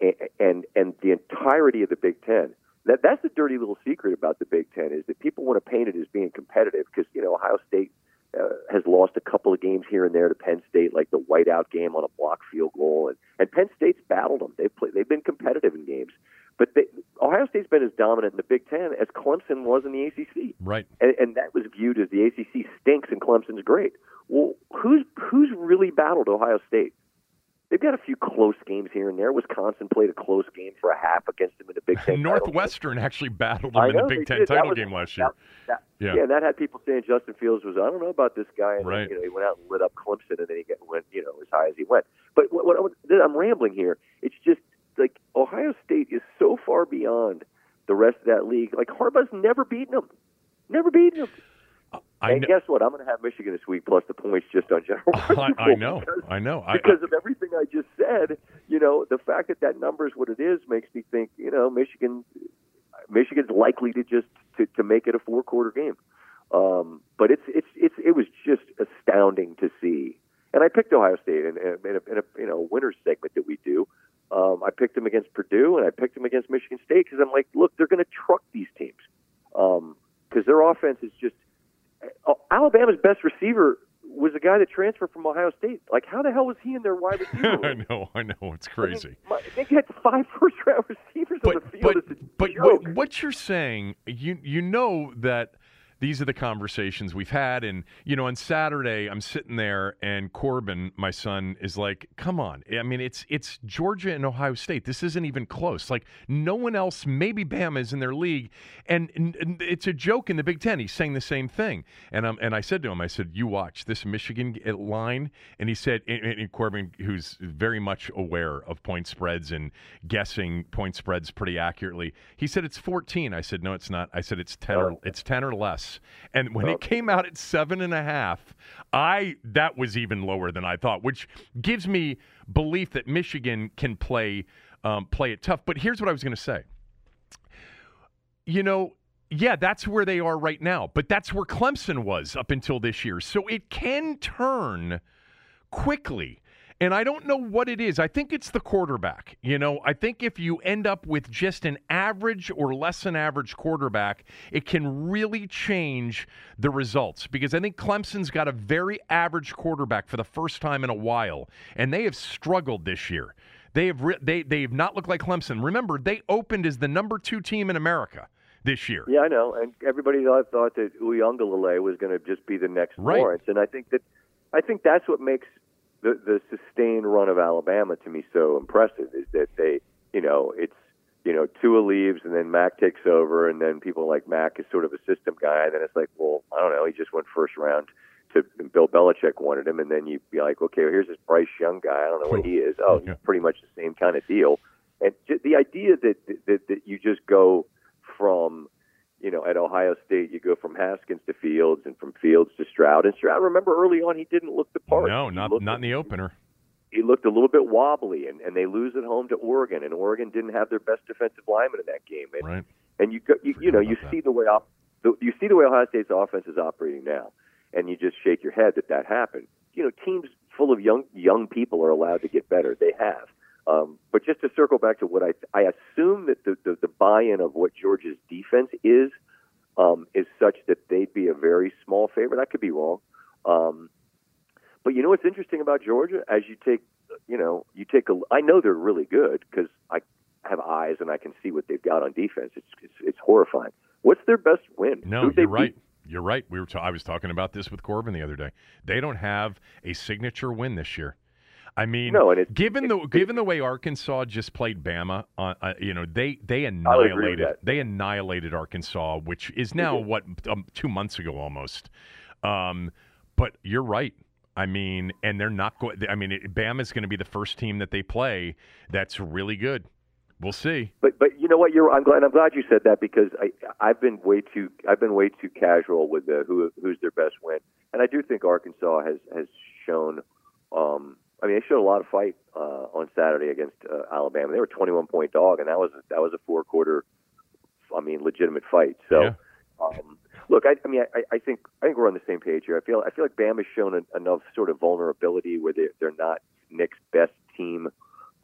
and, and and the entirety of the Big Ten. That that's the dirty little secret about the Big Ten is that people want to paint it as being competitive because you know Ohio State uh, has lost a couple of games here and there to Penn State, like the whiteout game on a block field goal, and and Penn State's battled them. They've played, they've been competitive in games, but they, Ohio State's been as dominant in the Big Ten as Clemson was in the ACC Right. and, and that was viewed as the ACC stinks and Clemson's great. Well, who's who's really battled Ohio State? They've got a few close games here and there. Wisconsin played a close game for a half against them in the Big Ten. title game. Northwestern actually battled them in the Big Ten did. Title was- game last year. that- that- Yeah. yeah, and that had people saying Justin Fields was I don't know about this guy, and Right. you know he went out and lit up Clemson, and then he went you know as high as he went. But what, what I'm rambling here. It's just like Ohio State is so far beyond the rest of that league. Like Harbaugh's never beaten them, never beaten them. I and know. guess what? I'm going to have Michigan this week plus the points just on general. I, I know. because- I know. I, because of everything I just said, you know, the fact that that number is what it is makes me think, you know, Michigan, Michigan's likely to just to, to make it a four quarter game. Um, but it's it's it's it was just astounding to see. And I picked Ohio State in, in, in, a, in a you know winter segment that we do. Um, I picked them against Purdue and I picked them against Michigan State because I'm like, look, they're going to truck these teams because their offense is just. Uh, Alabama's best receiver was a guy that transferred from Ohio State. Like, how the hell was he in their wide receiver? I know. I know. It's I mean, crazy. they had five first round receivers on but the field. but but what, what you're saying, you you know that these are the conversations we've had. And, you know, on Saturday, I'm sitting there and Corbin, my son, is like, come on. I mean, it's it's Georgia and Ohio State. This isn't even close. Like, no one else, maybe Bama is in their league. And, and, it's a joke in the Big Ten. He's saying the same thing. And, um, and I said to him, I said, you watch this Michigan line. And he said, and, and Corbin, who's very much aware of point spreads and guessing point spreads pretty accurately, he said, it's 14. I said, no, it's not. I said, it's 10 or, it's 10 or less. And when it came out at seven and a half, I that was even lower than I thought, which gives me belief that Michigan can play um, play it tough. But here's what I was going to say. You know, yeah, that's where they are right now, but that's where Clemson was up until this year. So it can turn quickly. And I don't know what it is. I think it's the quarterback. You know, I think if you end up with just an average or less than average quarterback, it can really change the results because I think Clemson's got a very average quarterback for the first time in a while, and they have struggled this year. They have re- they they've not looked like Clemson. Remember, they opened as the number 2 team in America this year. Yeah, I know. And everybody thought, thought that Uiagalelei was going to just be the next Right. Lawrence, and I think that I think that's what makes the the sustained run of Alabama to me so impressive is that they, you know, it's you know Tua leaves and then Mac takes over, and then people like Mac is sort of a system guy, and then it's like, well, I don't know, he just went first round. To and Bill Belichick wanted him, and then you'd be like, okay, well, here's this Bryce Young guy. I don't know what he is. Oh, he's pretty much the same kind of deal. And the idea that that that you just go from you know, at Ohio State, you go from Haskins to Fields and from Fields to Stroud. And Stroud, remember early on, he didn't look the part. No, not not in the opener. He looked a little bit wobbly, and, and they lose at home to Oregon, and Oregon didn't have their best defensive lineman in that game. And, Right. and you go, you, you know, you that. see the way op, the, you see the way Ohio State's offense is operating now, and you just shake your head that that happened. You know, teams full of young young people are allowed to get better. They have. Um, but just to circle back to what I I assume that the, the, the buy-in of what Georgia's defense is um, is such that they'd be a very small favorite. I could be wrong. Um, but you know what's interesting about Georgia? As you take, you know, you take a. I know they're really good because I have eyes and I can see what they've got on defense. It's it's, it's horrifying. What's their best win? No, they you're right. beat? You're right. We were. ta- I was talking about this with Corbin the other day. They don't have a signature win this year. I mean, No, it's- given the it's- given the way Arkansas just played Bama, uh, uh, you know they they annihilated they annihilated Arkansas, which is now what um, two months ago almost. Um, but you're right. I mean, and they're not going. I mean, it, Bama's going to be the first team that they play that's really good. We'll see. But but you know what? You're I'm glad I'm glad you said that because I I've been way too I've been way too casual with the who who's their best win, and I do think Arkansas has has shown. Um, I mean, they showed a lot of fight uh, on Saturday against uh, Alabama. They were 21 point dog, and that was that was a four quarter. I mean, legitimate fight. So. Yeah. Um, look, I, I mean, I, I think I think we're on the same page here. I feel I feel like Bama's shown en- enough sort of vulnerability where they they're not Nick's best team.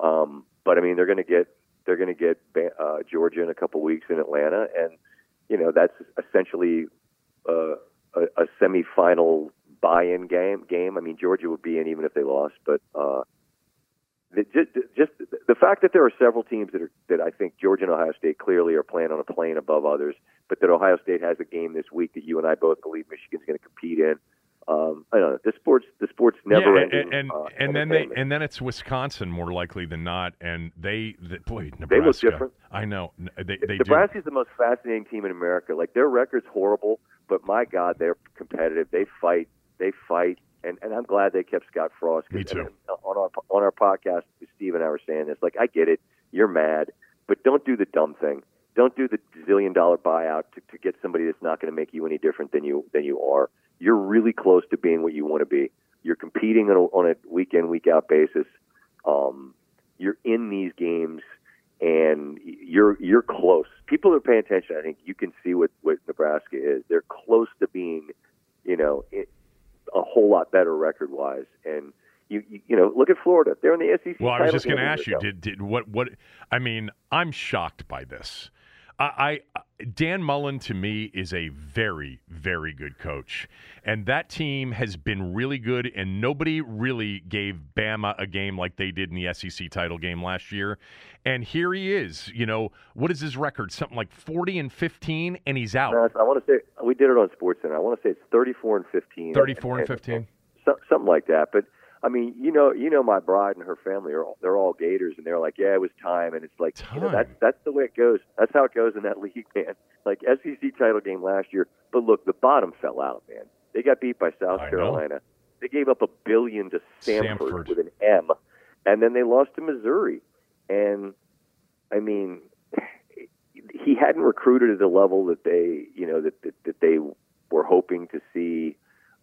Um, but I mean, they're going to get they're going to get uh, Georgia in a couple weeks in Atlanta, and you know that's essentially uh, a, a semifinal buy-in game. Game. I mean, Georgia would be in even if they lost, but uh, the, just, just the fact that there are several teams that are that I think Georgia and Ohio State clearly are playing on a plane above others, but that Ohio State has a game this week that you and I both believe Michigan's going to compete in. Um, I don't know. The sports, the sports never yeah, ending. and and, uh, and then they and then it's Wisconsin more likely than not, and they, they boy Nebraska. They look different. I know they they do. Nebraska's the most fascinating team in America. Like their record's horrible, but my God, they're competitive. They fight. They fight, and and I'm glad they kept Scott Frost. Me too. on our on our podcast, Steve and I were saying this. Like I get it, you're mad, but don't do the dumb thing. Don't do the zillion dollar buyout to, to get somebody that's not going to make you any different than you than you are. You're really close to being what you want to be. You're competing on a, on a week in week out basis. Um, you're in these games and you're you're close. People are paying attention, I think you can see what what Nebraska is. They're close to being, you know, it, a whole lot better record wise. And you, you you know, look at Florida. They're in the SEC. Well, I was just going to ask you, did did what what? I mean, I'm shocked by this. I, I Dan Mullen to me is a very very good coach, and that team has been really good. And nobody really gave Bama a game like they did in the SEC title game last year. And here he is. You know what is his record? Something like forty and fifteen, and he's out. I want to say we did it on SportsCenter. I want to say it's thirty-four and fifteen. Thirty-four and, and fifteen. Something like that, but I mean, you know, you know, my bride and her family are all, they're all Gators, and they're like, yeah, it was time, and it's like, time. you know, that's that's the way it goes. That's how it goes in that league, man. Like SEC title game last year, but look, the bottom fell out, man. They got beat by South I Carolina. Know. They gave up a billion to Samford, Samford with an M, and then they lost to Missouri. And I mean, he hadn't recruited at the level that they, you know, that that, that they were hoping to see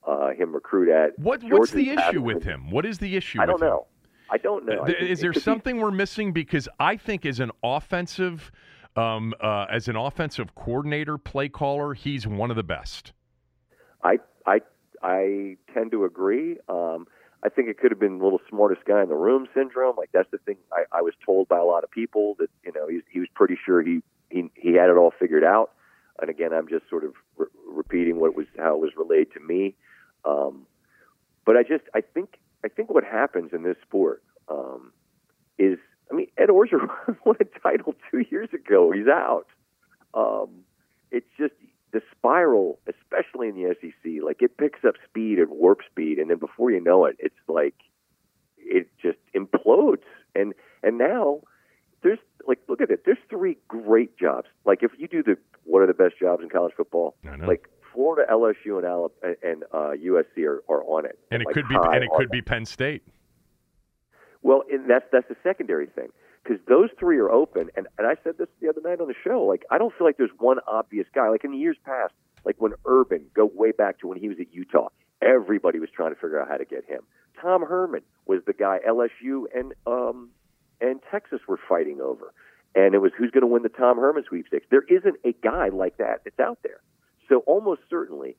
uh, him recruit at. What, what's the issue with him? What is the issue? I don't know. Him? I don't know. Th- is there something be... we're missing? Because I think as an offensive, um, uh, as an offensive coordinator, play caller, he's one of the best. I I I tend to agree. Um, I think it could have been a little smartest guy in the room syndrome. Like that's the thing I, I was told by a lot of people that you know he, he was pretty sure he, he he had it all figured out. And again, I'm just sort of re- repeating what was how it was relayed to me. Um, but I just I think I think what happens in this sport um, is I mean Ed Orgeron won a title two years ago. He's out. Um, it's just the spiral, especially in the SEC, like it picks up speed at warp speed, and then before you know it, it's like it just implodes. And and now there's like look at it. There's three great jobs. Like if you do the what are the best jobs in college football? Like Florida, LSU, and Alabama, and uh, USC are, are on it. And it like could be and it could be Penn State. Well, and that's that's the secondary thing because those three are open. And and I said this the other night on the show. Like I don't feel like there's one obvious guy. Like in the years past, like when Urban go way back to when he was at Utah, everybody was trying to figure out how to get him. Tom Herman was the guy LSU and um and Texas were fighting over. And it was who's going to win the Tom Herman sweepstakes. There isn't a guy like that that's out there. So almost certainly,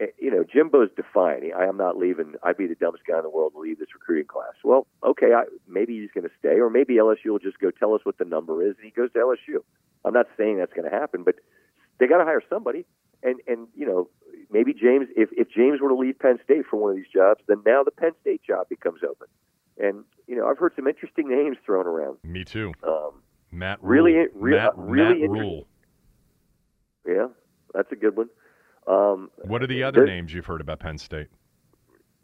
eh, you know, Jimbo's defiant. I am not leaving. I'd be the dumbest guy in the world to leave this recruiting class. Well, okay, I, maybe he's going to stay, or maybe LSU will just go tell us what the number is, and he goes to LSU. I'm not saying that's going to happen, but they got to hire somebody. And and you know, maybe James. If if James were to leave Penn State for one of these jobs, then now the Penn State job becomes open. And you know, I've heard some interesting names thrown around. Me too. Um, Matt really, Rhule. really, Matt, really Matt. Rhule. Yeah, that's a good one. Um, What are the other names you've heard about Penn State?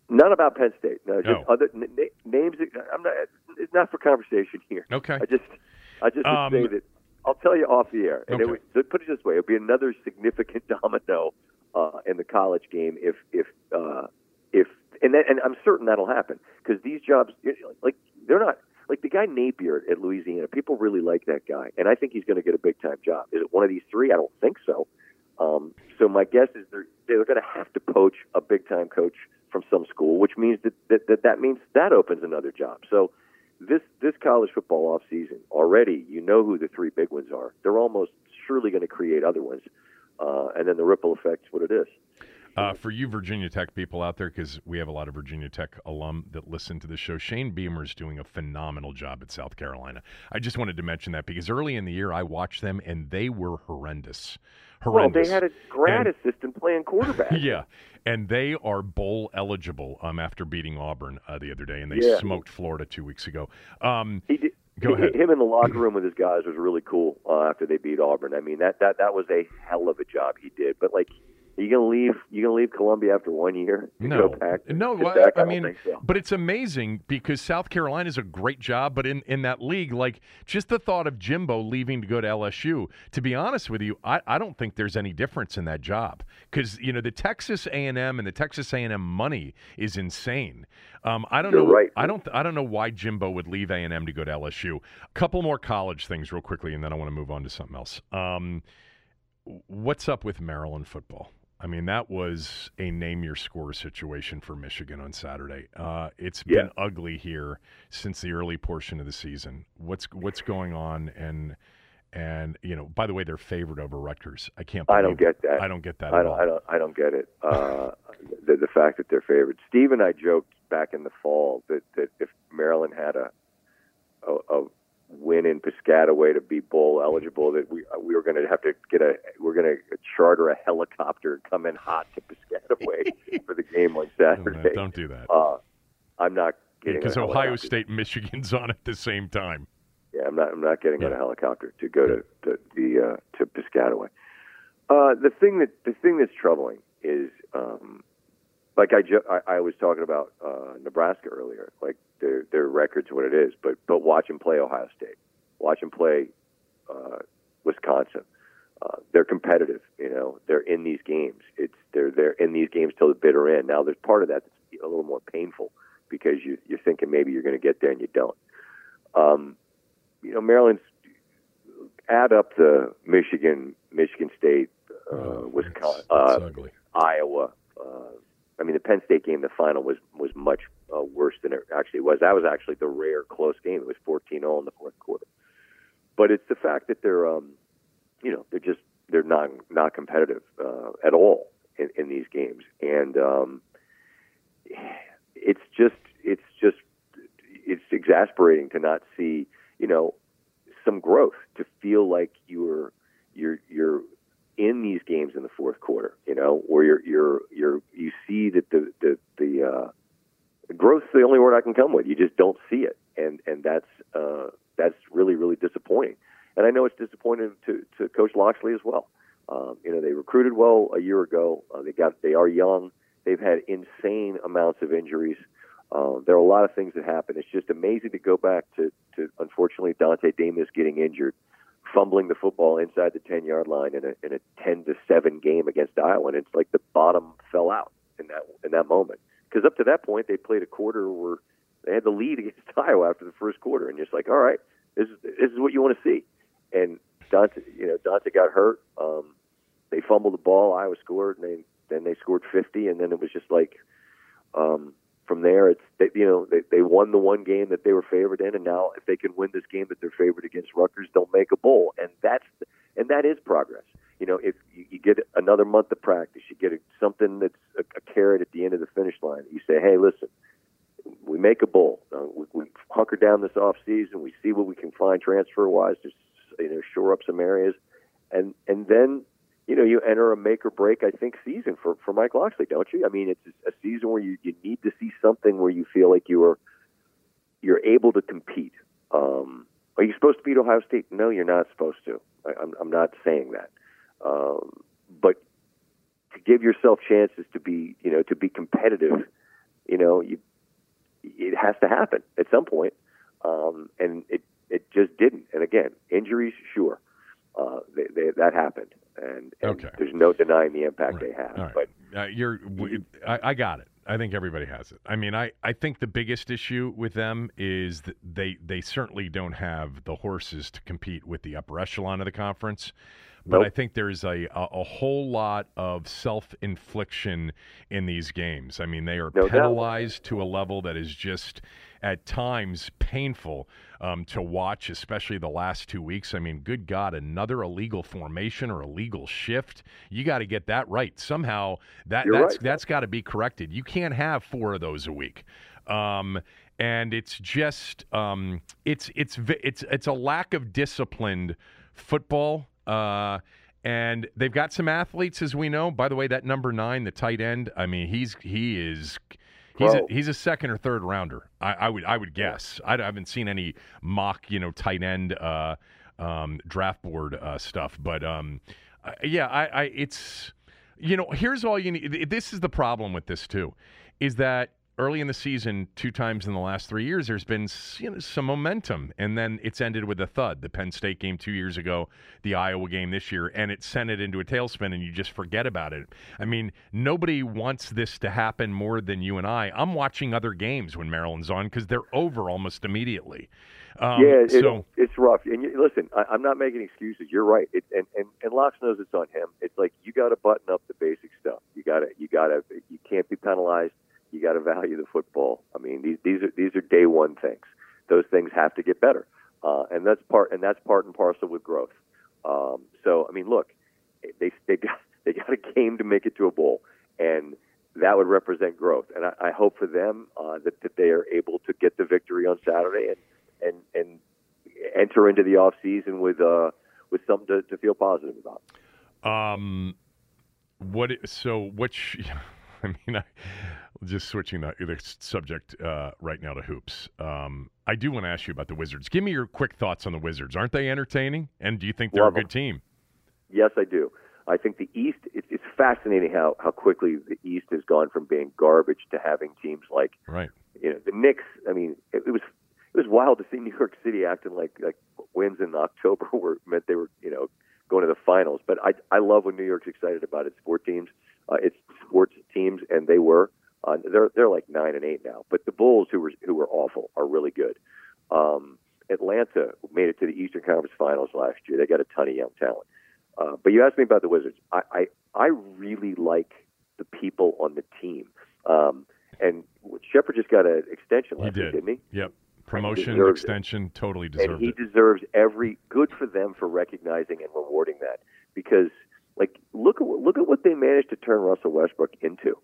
None about Penn State. No, just Oh. other n- names. I'm not. It's not for conversation here. Okay. I just, I just um, say that. I'll tell you off the air. And it Okay. would, put it this way: it would be another significant domino uh, in the college game if, if, uh, if, and then, and I'm certain that'll happen because these jobs, like, they're not like the guy Napier at Louisiana. People really like that guy, and I think he's going to get a big time job. Is it one of these three? I don't think so. Um, so my guess is they're they're going to have to poach a big time coach from some school, which means that that, that that means that opens another job. So this this college football off season already, you know who the three big ones are. They're almost surely going to create other ones, uh, and then the ripple effect's what it is. Uh, for you Virginia Tech people out there, because we have a lot of Virginia Tech alum that listen to the show, Shane Beamer is doing a phenomenal job at South Carolina. I just wanted to mention that because early in the year I watched them and they were horrendous. Horrendous. Well, they had a grad And- assistant playing quarterback. Yeah, and they are bowl eligible um, after beating Auburn uh, the other day, and they Yeah. smoked Florida two weeks ago. Um, He did. Go ahead. Him in the locker room with his guys was really cool uh, after they beat Auburn. I mean that that that was a hell of a job he did. But like, are you gonna leave? You gonna leave Columbia after one year No, back? no. well, back? I don't mean, so. but it's amazing because South Carolina is a great job, but in, in that league, like just the thought of Jimbo leaving to go to LSU. To be honest with you, I, I don't think there's any difference in that job because you know the Texas A and M and the Texas A and M money is insane. Um, I don't You're know. right. I don't. I don't know why Jimbo would leave A and M to go to LSU. A couple more college things real quickly, and then I want to move on to something else. Um, what's up with Maryland football? I mean, that was a name your score situation for Michigan on Saturday. Uh, it's Yeah. been ugly here since the early portion of the season. What's what's going on? And and you know, by the way, they're favored over Rutgers. I can't. I don't get that. I don't get that. I don't. I don't. I don't get it. Uh, the, the fact that they're favored. Steve and I joked back in the fall that, that if Maryland had a, a, a win in Piscataway to be bowl eligible that we we were going to have to get a we're going to charter a helicopter and come in hot to Piscataway for the game on Saturday. Don't do that. Uh, I'm not getting because a Ohio. State, and Michigan's on at the same time. Yeah, I'm not. I'm not getting on a helicopter to go to, to the uh, to Piscataway. Uh, the thing that the thing that's troubling is, um, like I, ju- I I was talking about uh, Nebraska earlier. Like their their record's what it is, but but watch them play Ohio State. Watch them play uh, Wisconsin. Uh, they're competitive. You know, they're in these games. It's they're they're in these games till the bitter end. Now, there's part of that that's a little more painful because you you're thinking maybe you're going to get there and you don't. Um, you know, Maryland's add up the Michigan, Michigan State, uh, Oh, Wisconsin, it's, uh, ugly. Iowa. Uh, I mean, the Penn State game, the final was was much uh, worse than it actually was. That was actually the rare close game. It was 14-0 in the fourth quarter. But it's the fact that they're, um, you know, they're just they're not not competitive uh, at all in, in these games, and um, it's just it's just it's exasperating to not see, you know, some growth to feel like you're you're you're in these games in the fourth quarter, you know, where you're you're you're you see that the the the uh, growth's the only word I can come with. You just don't see it, and and that's uh, that's really really disappointing. And I know it's disappointing to to Coach Locksley as well. Um, you know, they recruited well a year ago. Uh, they got they are young. They've had insane amounts of injuries. Uh, there are a lot of things that happen. It's just amazing to go back to, to unfortunately Dontay Demus getting injured, fumbling the football inside the 10 yard line in a, in a 10 to 7 game against Iowa. And it's like the bottom fell out in that, in that moment. Because up to that point, they played a quarter where they had the lead against Iowa after the first quarter. And just like, all right, this is, this is what you want to see. And Dontay, you know, Dontay got hurt. Um, they fumbled the ball. Iowa scored, and they, then they scored 50. And then it was just like, um, from there, it's they, you know they, they won the one game that they were favored in, and now if they can win this game that they're favored against Rutgers, they'll make a bowl, and that's and that is progress. You know, if you, you get another month of practice, you get a, something that's a, a carrot at the end of the finish line. You say, hey, listen, we make a bowl. Uh, we, we hunker down this off season. We see what we can find transfer wise to you know shore up some areas, and and then you know, you enter a make or break, I think, season for, for Mike Locksley, don't you? I mean, it's a season where you, you need to see something where you feel like you are you're able to compete. Um, are you supposed to beat Ohio State? No, you're not supposed to. I, I'm, I'm not saying that, um, but to give yourself chances to be, you know, to be competitive, you know, you it has to happen at some point, um, and it it just didn't. And again, injuries, sure, uh, they, they, that happened, and, and Okay. there's no denying the impact they have. Right. But uh, you're, I, I got it. I think everybody has it. I mean, I, I think the biggest issue with them is that they they certainly don't have the horses to compete with the upper echelon of the conference. But Nope. I think there's a, a, a whole lot of self infliction in these games. I mean, they are No doubt. penalized to a level that is just at times painful um, to watch, especially the last two weeks. I mean, good God, another illegal formation or illegal shift. You got to get that right somehow. That You're that's right. that's got to be corrected. You can't have four of those a week. Um, and it's just um, it's it's it's it's a lack of disciplined football. Uh, and they've got some athletes, as we know. By the way, that number nine, the tight end. I mean, he's he is he's a, he's a second or third rounder. I, I would I would guess. I haven't seen any mock you know tight end uh, um, draft board uh, stuff, but um, I- yeah, I, I it's you know here's all you need. This is the problem with this too, is that early in the season, two times in the last three years, there's been you know, some momentum, and then it's ended with a thud. The Penn State game two years ago, the Iowa game this year, and it sent it into a tailspin, and you just forget about it. I mean, nobody wants this to happen more than you and I. I'm watching other games when Maryland's on because they're over almost immediately. Um, yeah, it, so it's rough. And you, listen, I, I'm not making excuses. You're right. It, and and and Locks knows it's on him. It's like you got to button up the basic stuff. You got to you got to you can't be penalized. You got to value the football. I mean, these these are these are day one things. Those things have to get better, uh, and that's part and that's part and parcel with growth. Um, so I mean, look, they they got they got a game to make it to a bowl, and that would represent growth. And I, I hope for them uh, that that they are able to get the victory on Saturday and and and enter into the off season with uh, with something to, to feel positive about. Um, what? So which? I mean, I, just switching the, the subject uh, right now to hoops. Um, I do want to ask you about the Wizards. Give me your quick thoughts on the Wizards. Aren't they entertaining? And do you think they're Love a good them. team? Yes, I do. I think the East. It's, it's fascinating how how quickly the East has gone from being garbage to having teams like Right. you know the Knicks. I mean, it, it was it was wild to see New York City acting like like wins in October were meant they were you know going to the finals. But I I love when New York's excited about its sport teams, uh, its sports teams, and they were. Uh, they're they're like nine and eight now. But the Bulls, who were who were awful, are really good. Um, Atlanta made it to the Eastern Conference Finals last year. They got a ton of young talent. Uh, but you asked me about the Wizards. I, I I really like the people on the team. Um, and Sheppard just got an extension He last did. week, didn't he? Yep. Promotion, deserves it. extension, totally and deserved he it. deserves every good for them for recognizing and rewarding that because like look at look at what they managed to turn Russell Westbrook into.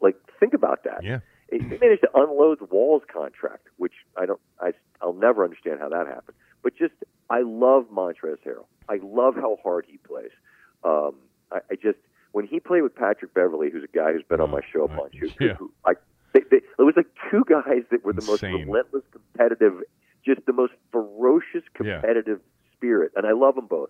Like think about that. Yeah. They managed to unload the Wall's contract, which I don't I I'll never understand how that happened. But just I love Montrezl Harrell. I love how hard he plays. Um, I, I just when he played with Patrick Beverley, who's a guy who's been on my show a Oh, bunch, who, yeah. who I they, they, it was like two guys that were the most relentless, competitive, just the most ferocious, Yeah. competitive spirit, and I love them both.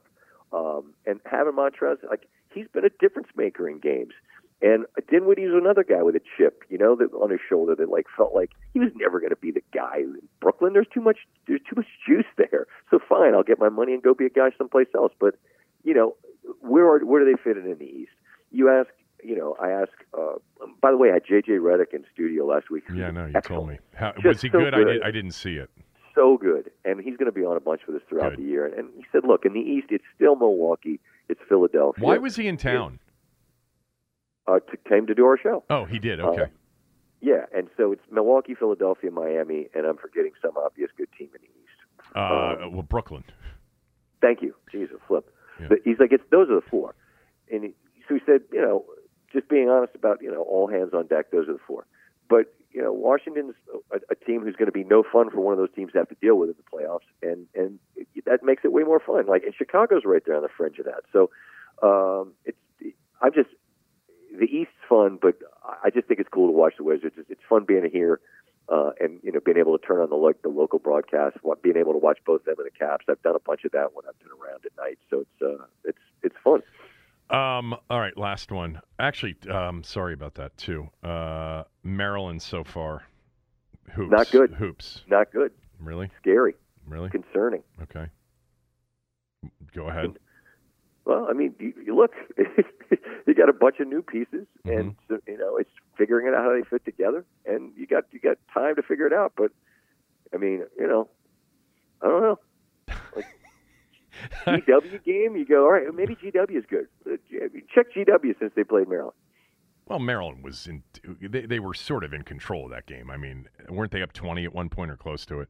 Um, and having Montrez, like he's been a difference maker in games. And Dinwiddie's another guy with a chip, you know, that on his shoulder that like felt like he was never going to be the guy in Brooklyn. There's too much, there's too much juice there. So fine, I'll get my money and go be a guy someplace else. But you know, where are where do they fit in in the East? You ask, you know, I ask. Uh, by the way, I had JJ Redick in studio last week. Yeah, no, you Excellent. told me. How, was he so good? I, good. did, I didn't see it. so good, and he's going to be on a bunch with us throughout Good. the year. And he said, "Look, in the East, it's still Milwaukee, it's Philadelphia." Why was he in town? Uh, to, came to do our show? Oh, he did. Okay. Uh, Yeah, and so it's Milwaukee, Philadelphia, Miami, and I'm forgetting some obvious good team in the East. Uh, well, Brooklyn. Thank you. Jesus, flip. Yeah. But he's like, it's those are the four. And he, so he said, you know, just being honest about, you know, all hands on deck, those are the four. But, you know, Washington's a, a team who's going to be no fun for one of those teams to have to deal with in the playoffs. And, and that makes it way more fun. Like, and Chicago's right there on the fringe of that. So um, it's, I'm just, the East's fun, but I just think it's cool to watch the Wizards. It's, it's fun being here. Uh, and you know, being able to turn on the like the local broadcast, being able to watch both them and the Caps. I've done a bunch of that when I've been around at night, so it's uh, it's it's fun. Um, all right, last one. Actually, um, sorry about that too. Uh, Maryland so far. Hoops. Not good. Hoops. Not good, Really? scary, Really? concerning. Okay. Go ahead. Well, I mean, you, you look, you got a bunch of new pieces, Mm-hmm. and so, you know it's figuring it out how they fit together, and you got you got time to figure it out. But I mean, you know, I don't know. Like GW game, you go, all right, maybe GW is good. Uh, Check GW since they played Maryland. Well, Maryland was in. They, they were sort of in control of that game. I mean, weren't they up twenty at one point or close to it?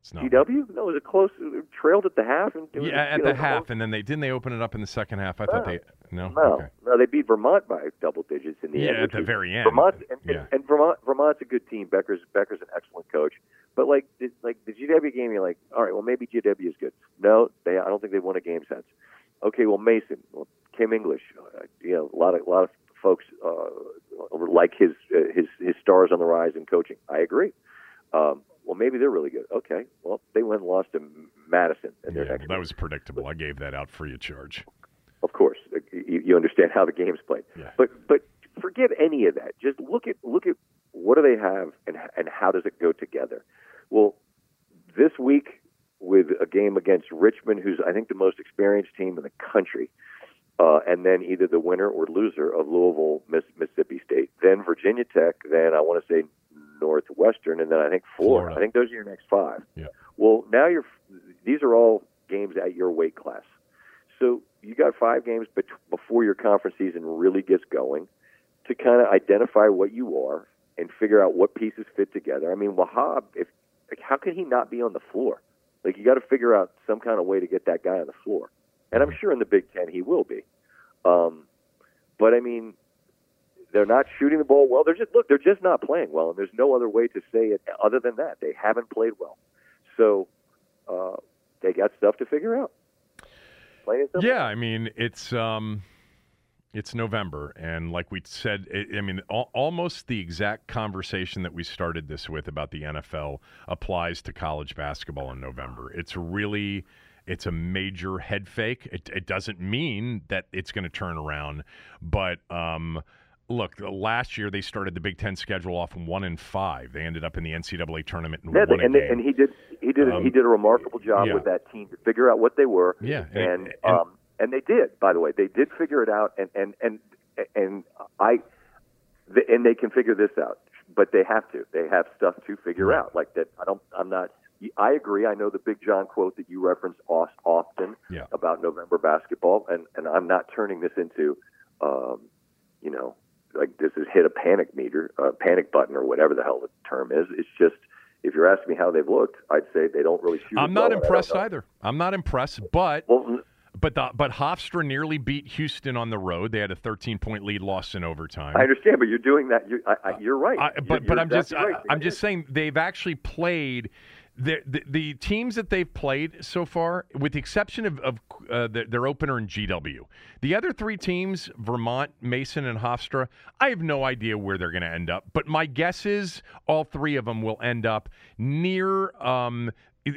It's not. GW? No, it was a close. It trailed at the half, and Yeah, at you the know, half, and then they didn't they open it up in the second half. I thought they no. No, Okay. no, they beat Vermont by double digits in the Yeah, end. Yeah, at the very end. Vermont and, Yeah. and Vermont, Vermont's a good team. Becker's Becker's an excellent coach. But like, the, like the GW game, you're like, all right, well maybe GW is good. No, they. I don't think they won a game since. Okay, well Mason, well, Kim English, uh, you know, a lot of a lot of folks uh, like his uh, his his stars on the rise in coaching. I agree. Um, well, maybe they're really good. Okay, well they went and lost to Madison in their Yeah, next. that was predictable. I gave that out free of charge. Of course, you, you understand how the game's played. Yeah. But but forget any of that. Just look at look at what do they have and and how does it go together. Well, this week with a game against Richmond, who's I think the most experienced team in the country, uh, and then either the winner or loser of Louisville, Miss, Mississippi State, then Virginia Tech, then I want to say Northwestern, and then I think Florida. Florida. I think those are your next five. Yeah. Well, now you're these are all games at your weight class. So you got five games bet- before your conference season really gets going to kind of identify what you are and figure out what pieces fit together. I mean, Wahab, if like, how can he not be on the floor? Like you got to figure out some kind of way to get that guy on the floor. And I'm sure in the Big Ten he will be. Um, but I mean, they're not shooting the ball well. They're just look, they're just not playing well, and there's no other way to say it other than that. They haven't played well. So uh, they got stuff to figure out. Yeah, I mean it's um, it's November, and like we said, I I mean al- almost the exact conversation that we started this with about the NFL applies to college basketball in November. It's really it's a major head fake. It, it doesn't mean that it's going to turn around, but um, look, last year they started the Big Ten schedule off one and five. They ended up in the NCAA tournament and Yeah, won and, and he did he did Um, he did a remarkable job yeah. with that team to figure out what they were. Yeah, and- and and- um, and they did. By the way, they did figure it out, and and and and I, the, and they can figure this out, but they have to. They have stuff to figure Right. out. Like that, I don't. I'm not. I agree. I know the Big John quote that you reference often Yeah. about November basketball, and and I'm not turning this into, um, you know, like this has hit a panic meter, uh, panic button, or whatever the hell the term is. It's just if you're asking me how they've looked, I'd say they don't really shoot. I'm not well, and I don't impressed either. I'm not impressed, but Well, But the, but Hofstra nearly beat Houston on the road. They had a 13 point lead, lost in overtime. I understand, but you're doing that. You're, I, I, you're right. I, You're- but but you're I'm just exactly I, right. I'm just saying they've actually played the, the the teams that they've played so far, with the exception of, of uh, their, their opener in GW. The other three teams, Vermont, Mason, and Hofstra, I have no idea where they're going to end up. But my guess is all three of them will end up near. Um,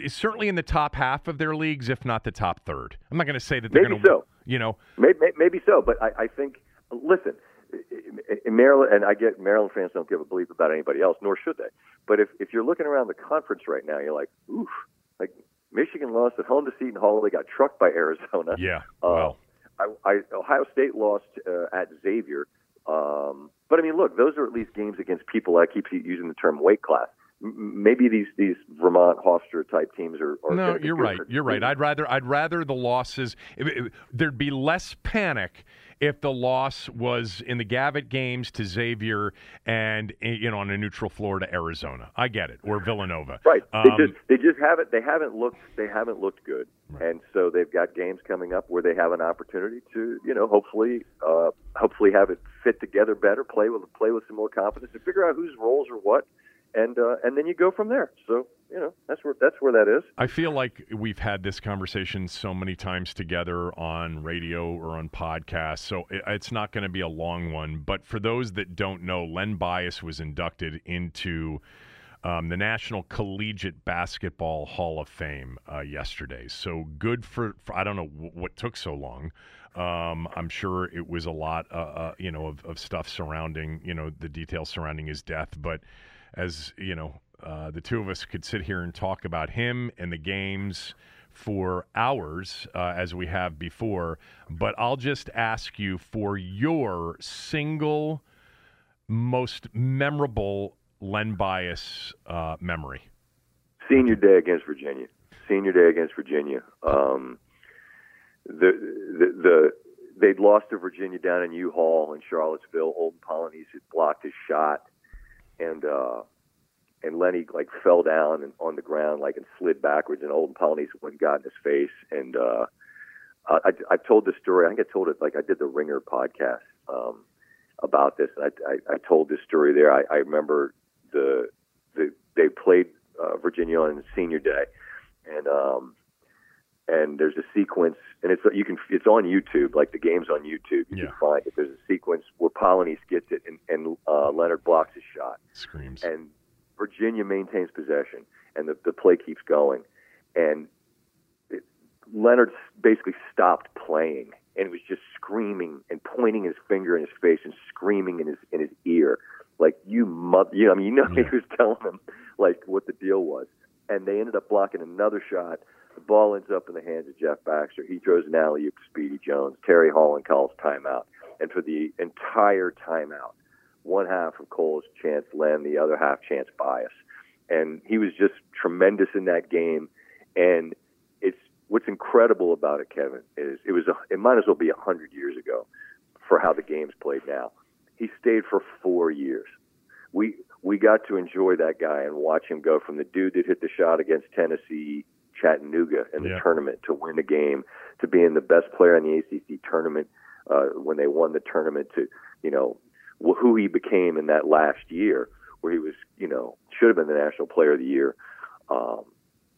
Certainly in the top half of their leagues, if not the top third. I'm not going to say that they're going to, so. you know, Maybe, maybe so, but I, I think. Listen, in Maryland, and I get Maryland fans don't give a bleep about anybody else, nor should they. But if if you're looking around the conference right now, you're like, oof, like Michigan lost at home to Seton Hall. They got trucked by Arizona. yeah. Uh, Well, I, I, Ohio State lost uh, at Xavier. Um, but I mean, look, those are at least games against people. I keep using the term weight class. M- maybe these these Vermont Hofstra type teams are. are No, you're right. You're right. I'd rather I'd rather the losses. it- it- there'd be less panic if the loss was in the Gavitt games to Xavier and eh, you know on a neutral floor to Arizona. I get it, or Villanova. Right. Um, they just they just haven't they haven't looked they haven't looked good, and so they've got games coming up where they have an opportunity to you know hopefully uh, hopefully have it fit together better, play with play with some more confidence, and figure out whose roles are what, and uh, and then you go from there. So you know that's where that's where that is. I feel like we've had this conversation so many times together on radio or on podcasts, so it, it's not going to be a long one. But for those that don't know, Len Bias was inducted into um, the National Collegiate Basketball Hall of Fame uh, yesterday. So good for, for I don't know w- what took so long. Um, I'm sure it was a lot, uh, uh, you know, of, of stuff surrounding, you know, the details surrounding his death. But as you know, uh, the two of us could sit here and talk about him and the games for hours uh, as we have before. But I'll just ask you for your single most memorable Len Bias uh, memory. Senior day against Virginia. Senior day against Virginia. Um, the, the the they'd lost to Virginia down in U Hall in Charlottesville. Olden Polynice had blocked his shot, and uh, and Lenny like fell down and on the ground like and slid backwards, and Old went and got in his face. And uh, I, I, told this story. I think I told it like I did the Ringer podcast um, about this. And I, I, I told this story there. I, I remember the the they played uh, Virginia on senior day, and um, and there's a sequence, and it's you can it's on YouTube, like the game's on YouTube. You Yeah. can find it. There's a sequence where Polynice gets it, and, and uh, Leonard blocks his shot, Screams. and Virginia maintains possession, and the, the play keeps going, and it, Leonard basically stopped playing and was just screaming and pointing his finger in his face and screaming in his in his ear, like you mother, you know, I mean, you know, Yeah. he was telling him like what the deal was, and they ended up blocking another shot. The ball ends up in the hands of Jeff Baxter. He throws an alley oop to Speedy Jones. Terry Holland calls timeout, and for the entire timeout, one half of Cole's chance Len, the other half chance bias. And he was just tremendous in that game. And it's what's incredible about it, Kevin, is it was a, it might as well be a hundred years ago for how the game's played now. He stayed for four years. We we got to enjoy that guy and watch him go from the dude that hit the shot against Tennessee, Chattanooga in the Yeah. tournament to win the game, to being the best player in the ACC tournament uh, when they won the tournament, to you know who he became in that last year, where he was you know should have been the national player of the year, um,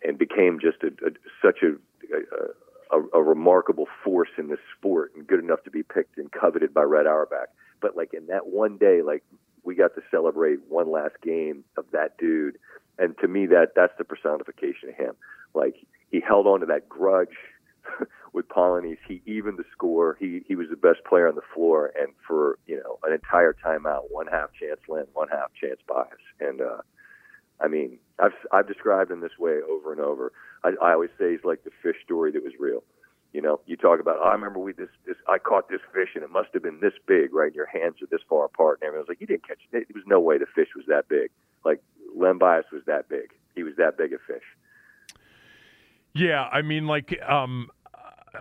and became just a, a such a, a, a, a remarkable force in this sport and good enough to be picked and coveted by Red Auerbach. But like in that one day, like we got to celebrate one last game of that dude, and to me that that's the personification of him. Like he held on to that grudge with Polynice. He evened the score. He he was the best player on the floor, and for you know an entire timeout, one half chance Len, one half chance bias, and uh, I mean I've I've described him this way over and over. I, I always say he's like the fish story that was real. You know, you talk about. Oh, I remember we this this. I caught this fish and it must have been this big, right? And your hands are this far apart, and everyone's like, "You didn't catch it. There was no way the fish was that big. Like Len Bias was that big. He was that big a fish." Yeah, I mean, like, um,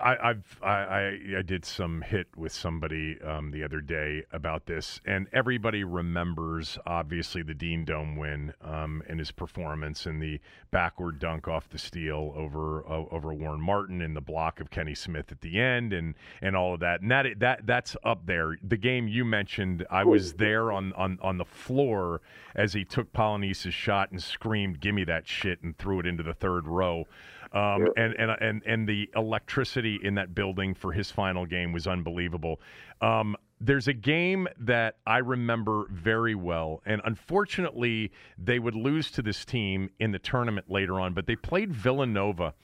I, I've I, I, did some hit with somebody um, the other day about this, and everybody remembers obviously the Dean Dome win um, and his performance and the backward dunk off the steal over uh, over Warren Martin and the block of Kenny Smith at the end and and all of that. And that that that's up there. The game you mentioned, I was there on on on the floor as he took Polynice's shot and screamed, "Give me that shit!" and threw it into the third row. Um, and, and and and the electricity in that building for his final game was unbelievable. Um, there's a game that I remember very well, and unfortunately, they would lose to this team in the tournament later on. But they played Villanova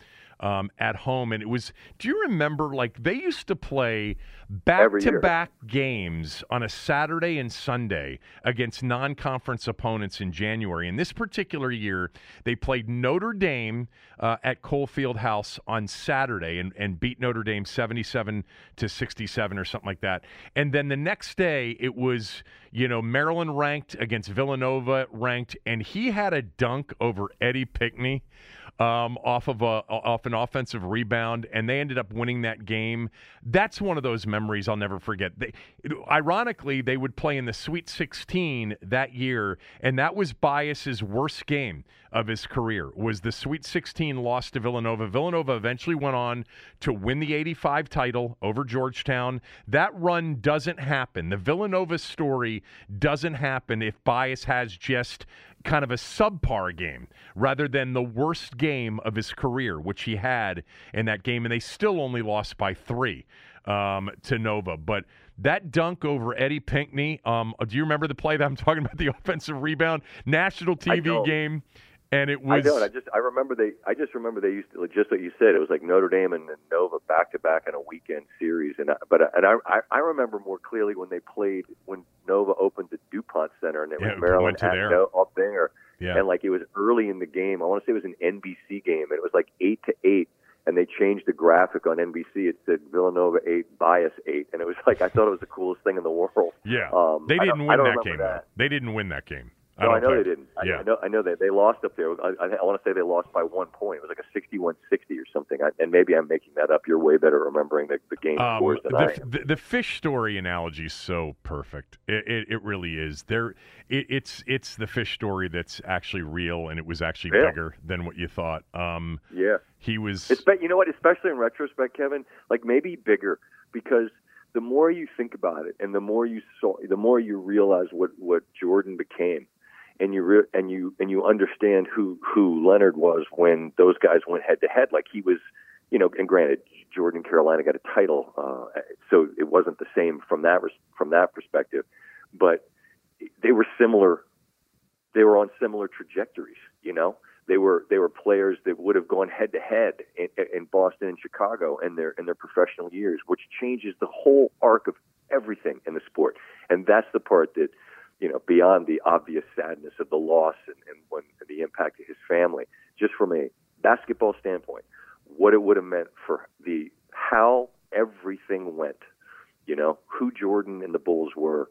um, at home, and it was. Do you remember? Like they used to play back to back games on a Saturday and Sunday against non conference opponents in January. And this particular year, they played Notre Dame uh, at Cole Field House on Saturday and, and beat Notre Dame 77 to 67 or something like that. And then the next day, it was, you know, Maryland ranked against Villanova ranked, and he had a dunk over Eddie Pinckney um, off of a off an offensive rebound, and they ended up winning that game. That's one of those memories I'll never forget. They, ironically, they would play in the Sweet 16 that year, and that was Bias's worst game of his career. Was the Sweet 16 loss to Villanova? Villanova eventually went on to win the 85 title over Georgetown. That run doesn't happen. The Villanova story doesn't happen if Bias has just kind of a subpar game rather than the worst game of his career, which he had in that game, and they still only lost by three um, to Nova. But that dunk over Eddie Pinckney, um, do you remember the play that I'm talking about? The offensive rebound, national TV game. And it was. I don't. I just. I remember they. I just remember they used to. Just what you said. It was like Notre Dame and Nova back to back in a weekend series. And I, but and I, I remember more clearly when they played when Nova opened the DuPont Center and it yeah, was Maryland at no, up there. Yeah. And like it was early in the game. I want to say it was an NBC game, and it was like eight to eight. And they changed the graphic on NBC. It said Villanova eight, Bias eight, and it was like I thought it was the coolest thing in the world. Yeah, um, they didn't win that game. That. They didn't win that game. No, I, I know think. they didn't. I, Yeah. I know. I know that they lost up there. I, I, I want to say they lost by one point. It was like a 61-60 or something. I, and maybe I'm making that up. You're way better remembering the, the game Um, scores than the, I am. the, the fish story analogy is so perfect. It, it, it really is. There, it, it's it's the fish story that's actually real, and it was actually Yeah. bigger than what you thought. Um, Yeah. he was. It's you know what? Especially in retrospect, Kevin, like maybe bigger because the more you think about it, and the more you saw, the more you realize what what Jordan became, and you re- and you and you understand who who Leonard was when those guys went head to head. Like he was, you know. And granted, Jordan Carolina got a title, uh, so it wasn't the same from that res- from that perspective, but they were similar. They were on similar trajectories, you know they were they were players that would have gone head to head in Boston and Chicago in their in their professional years, which changes the whole arc of everything in the sport. And that's the part that you know beyond the obvious sadness of the loss and, and when the impact to his family, just from a basketball standpoint, what it would have meant for the how everything went. You know who Jordan and the Bulls were.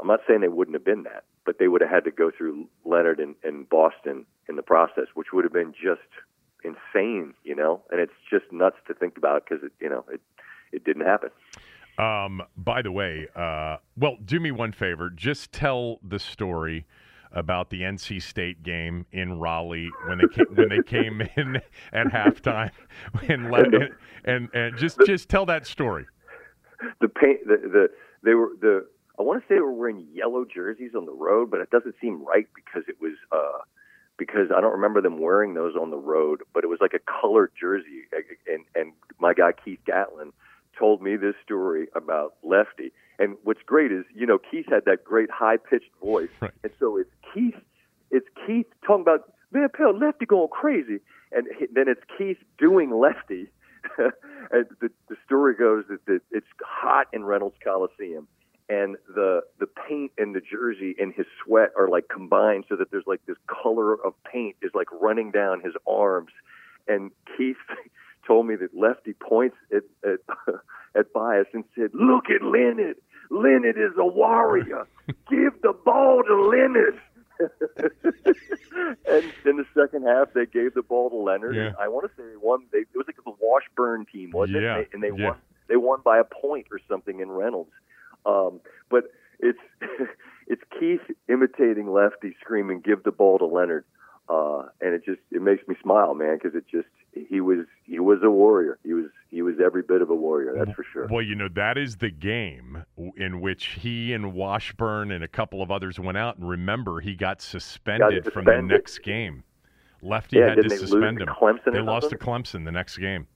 I'm not saying they wouldn't have been that, but they would have had to go through Leonard and, and Boston in the process, which would have been just insane, you know. And it's just nuts to think about because it, you know, it it didn't happen. Um, by the way, uh, well, do me one favor. Just tell the story about the NC State game in Raleigh when they came, when they came in at halftime and, let, and and and just just tell that story. The paint, the the they were the. I want to say they were wearing yellow jerseys on the road, but it doesn't seem right because it was uh, because I don't remember them wearing those on the road, but it was like a colored jersey. And and my guy Keith Gatlin told me this story about Lefty. And what's great is, you know, Keith had that great high pitched voice, right. and so it's Keith, it's Keith talking about Van Pelt Lefty going crazy, and then it's Keith doing Lefty. and the, the story goes that the, it's hot in Reynolds Coliseum, and the the paint and the jersey and his sweat are like combined so that there's like this color of paint is like running down his arms and Keith told me that Lefty points at at, at Bias and said, "Look at Leonard. Leonard is a warrior. Give the ball to Leonard." and in the second half, they gave the ball to Leonard. Yeah. I want to say they won. They, it was like the Washburn team, wasn't Yeah, it? And they, and they yeah. won. They won by a point or something in Reynolds. Um, but it's it's Keith imitating Lefty screaming, "Give the ball to Leonard," uh, and it just it makes me smile, man, because it just he was he was a warrior. He was he was every bit of a warrior. That's for sure. Well, you know, that is the game in which he and Washburn and a couple of others went out. And remember, he got suspended, from the next game. Lefty Yeah, had to didn't they lose suspend to him. Clemson they lost to? Clemson the next game.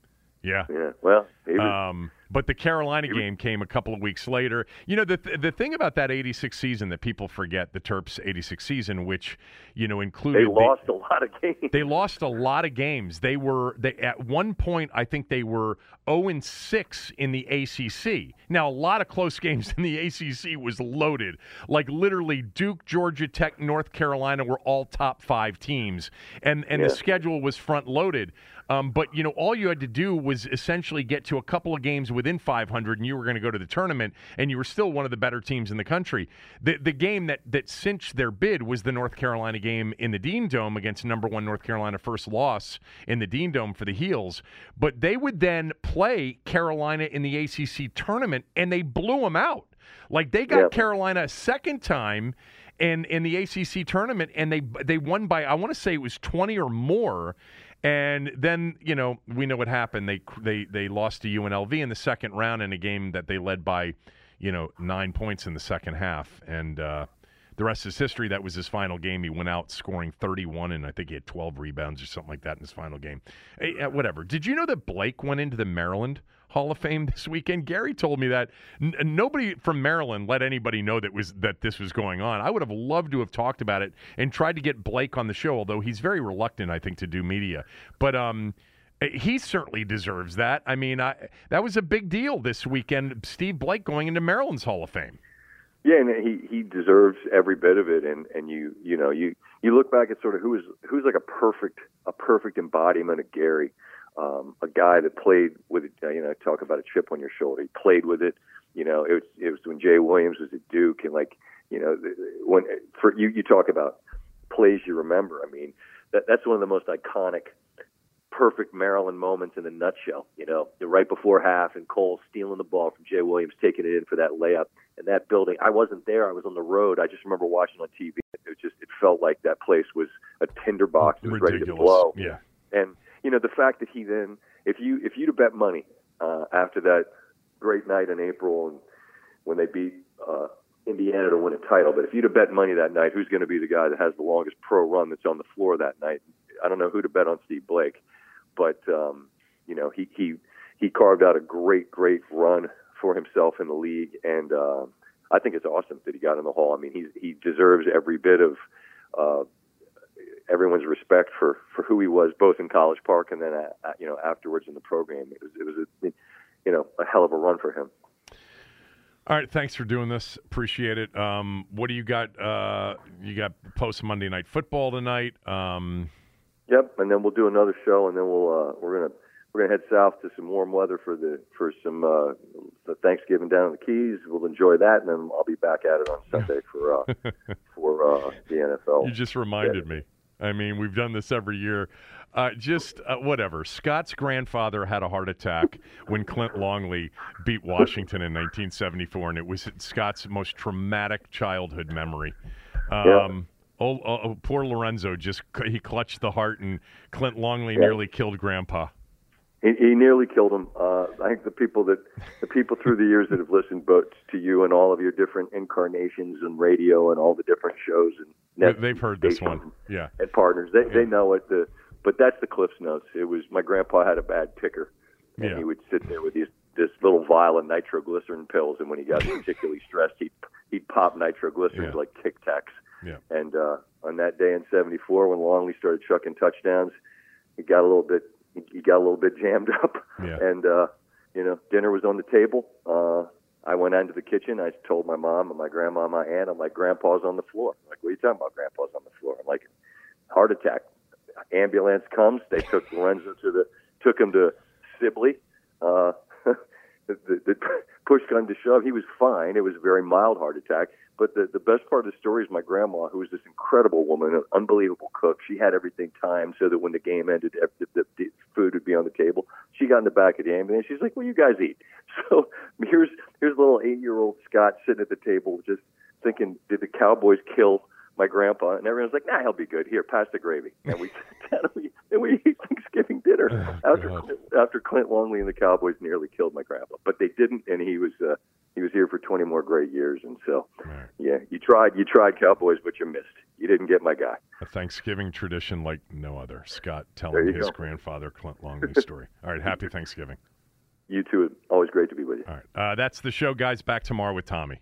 Yeah. Yeah. Well, he was, Um, but the Carolina game came a couple of weeks later. You know, the th- the thing about that '86 season that people forget, the Terps '86 season, which you know included they the- lost a lot of games. they lost a lot of games. They were they at one point I think they were 0 and 6 in the ACC. Now a lot of close games in the ACC was loaded. Like literally Duke, Georgia Tech, North Carolina were all top 5 teams and and the schedule was front loaded. Um, but you know all you had to do was essentially get to a couple of games within 500 and you were going to go to the tournament and you were still one of the better teams in the country. The the game that that cinched their bid was the North Carolina game in the Dean Dome against number 1 North Carolina first loss in the Dean Dome for the Heels. But they would then play Carolina in the ACC tournament and they blew them out. Like they got Yeah. Carolina a second time in in the ACC tournament, and they they won by I want to say it was twenty or more. And then you know we know what happened. They they they lost to UNLV in the second round in a game that they led by you know nine points in the second half, and uh, the rest is history. That was his final game. He went out scoring 31, and I think he had 12 rebounds or something like that in his final game. Hey, uh, whatever. Did you know that Blake went into the Maryland Hall of Fame this weekend? Gary told me that N- nobody from Maryland let anybody know that was that this was going on. I would have loved to have talked about it and tried to get Blake on the show, although he's very reluctant, I think, to do media. But um, he certainly deserves that. I mean, I, that was a big deal this weekend. Steve Blake going into Maryland's Hall of Fame. Yeah, and he he deserves every bit of it. And and you you know you you look back at sort of who is who's like a perfect a perfect embodiment of Gary, um, a guy that played with uh, you know talk about a chip on your shoulder. He played with it. You know, it was it was when Jay Williams was at Duke, and like you know when for you you talk about plays you remember. I mean, that that's one of the most iconic perfect Maryland moments in a nutshell. You know, right before half and Cole stealing the ball from Jay Williams, taking it in for that layup. And that building, I wasn't there. I was on the road. I just remember watching on TV. It just it felt like that place was a tinderbox that was ready to blow. Yeah. And you know, the fact that he then, if you if you'd have bet money uh, after that great night in April and when they beat uh, Indiana to win a title, but if you'd have bet money that night, who's going to be the guy that has the longest pro run that's on the floor that night? I don't know who to bet on Steve Blake, but um, you know he he he carved out a great great run for himself in the league, and uh, I think it's awesome that he got in the Hall. I mean, he's he deserves every bit of uh, everyone's respect for for who he was, both in College Park and then uh, uh, you know afterwards in the program. It was it was a, you know a hell of a run for him. All right, thanks for doing this. Appreciate it. Um, what do you got? Uh, you got post Monday Night Football tonight. Um, Yep, and then we'll do another show, and then we'll uh, we're gonna we're gonna head south to some warm weather for the for some uh, the Thanksgiving down in the Keys. We'll enjoy that, and then I'll be back at it on Sunday for uh, for uh, the NFL. you just reminded me. I mean, we've done this every year. Uh, just uh, whatever. Scott's grandfather had a heart attack when Clint Longley beat Washington in 1974, and it was Scott's most traumatic childhood memory. Um, oh, oh, poor Lorenzo just he clutched the heart, and Clint Longley nearly killed Grandpa. He, he nearly killed him. Uh, I think the people that the people through the years that have listened both to you and all of your different incarnations and radio and all the different shows and net, they've heard this one, yeah, and partners. They yeah. they know it. The but that's the Cliff's notes. It was my grandpa had a bad ticker, and yeah. he would sit there with these this little vial of nitroglycerin pills, and when he got particularly stressed, he'd he'd pop nitroglycerin yeah. like Tic Tacs. Yeah. And uh, on that day in '74, when Longley started chucking touchdowns, he got a little bit he got a little bit jammed up, yeah. and uh, you know, dinner was on the table. Uh, I went into the kitchen. I told my mom and my grandma, and my aunt, I'm like, Grandpa's on the floor. I'm like, what are you talking about? Grandpa's on the floor. I'm like, heart attack. Ambulance comes. They took Lorenzo to the, took him to Sibley. Uh, the, the, the push come to shove, he was fine. It was a very mild heart attack. But the, the best part of the story is my grandma, who was this incredible woman, an unbelievable cook. She had everything timed so that when the game ended, the, the, the food would be on the table. She got in the back of the ambulance. She's like, "Well, you guys eat." So here's here's a little eight year old Scott sitting at the table, just thinking, "Did the Cowboys kill my grandpa?" And everyone's like, "Nah, he'll be good. Here, pass the gravy." And we and we and we eat Thanksgiving dinner oh, after Clint, after Clint Longley and the Cowboys nearly killed my grandpa, but they didn't, and he was. Uh, he was here for 20 more great years, and so right. yeah, you tried, you tried Cowboys, but you missed. You didn't get my guy. A Thanksgiving tradition like no other. Scott telling his go. grandfather Clint Longley story. All right, happy Thanksgiving. You too. Always great to be with you. All right, uh, that's the show, guys. Back tomorrow with Tommy.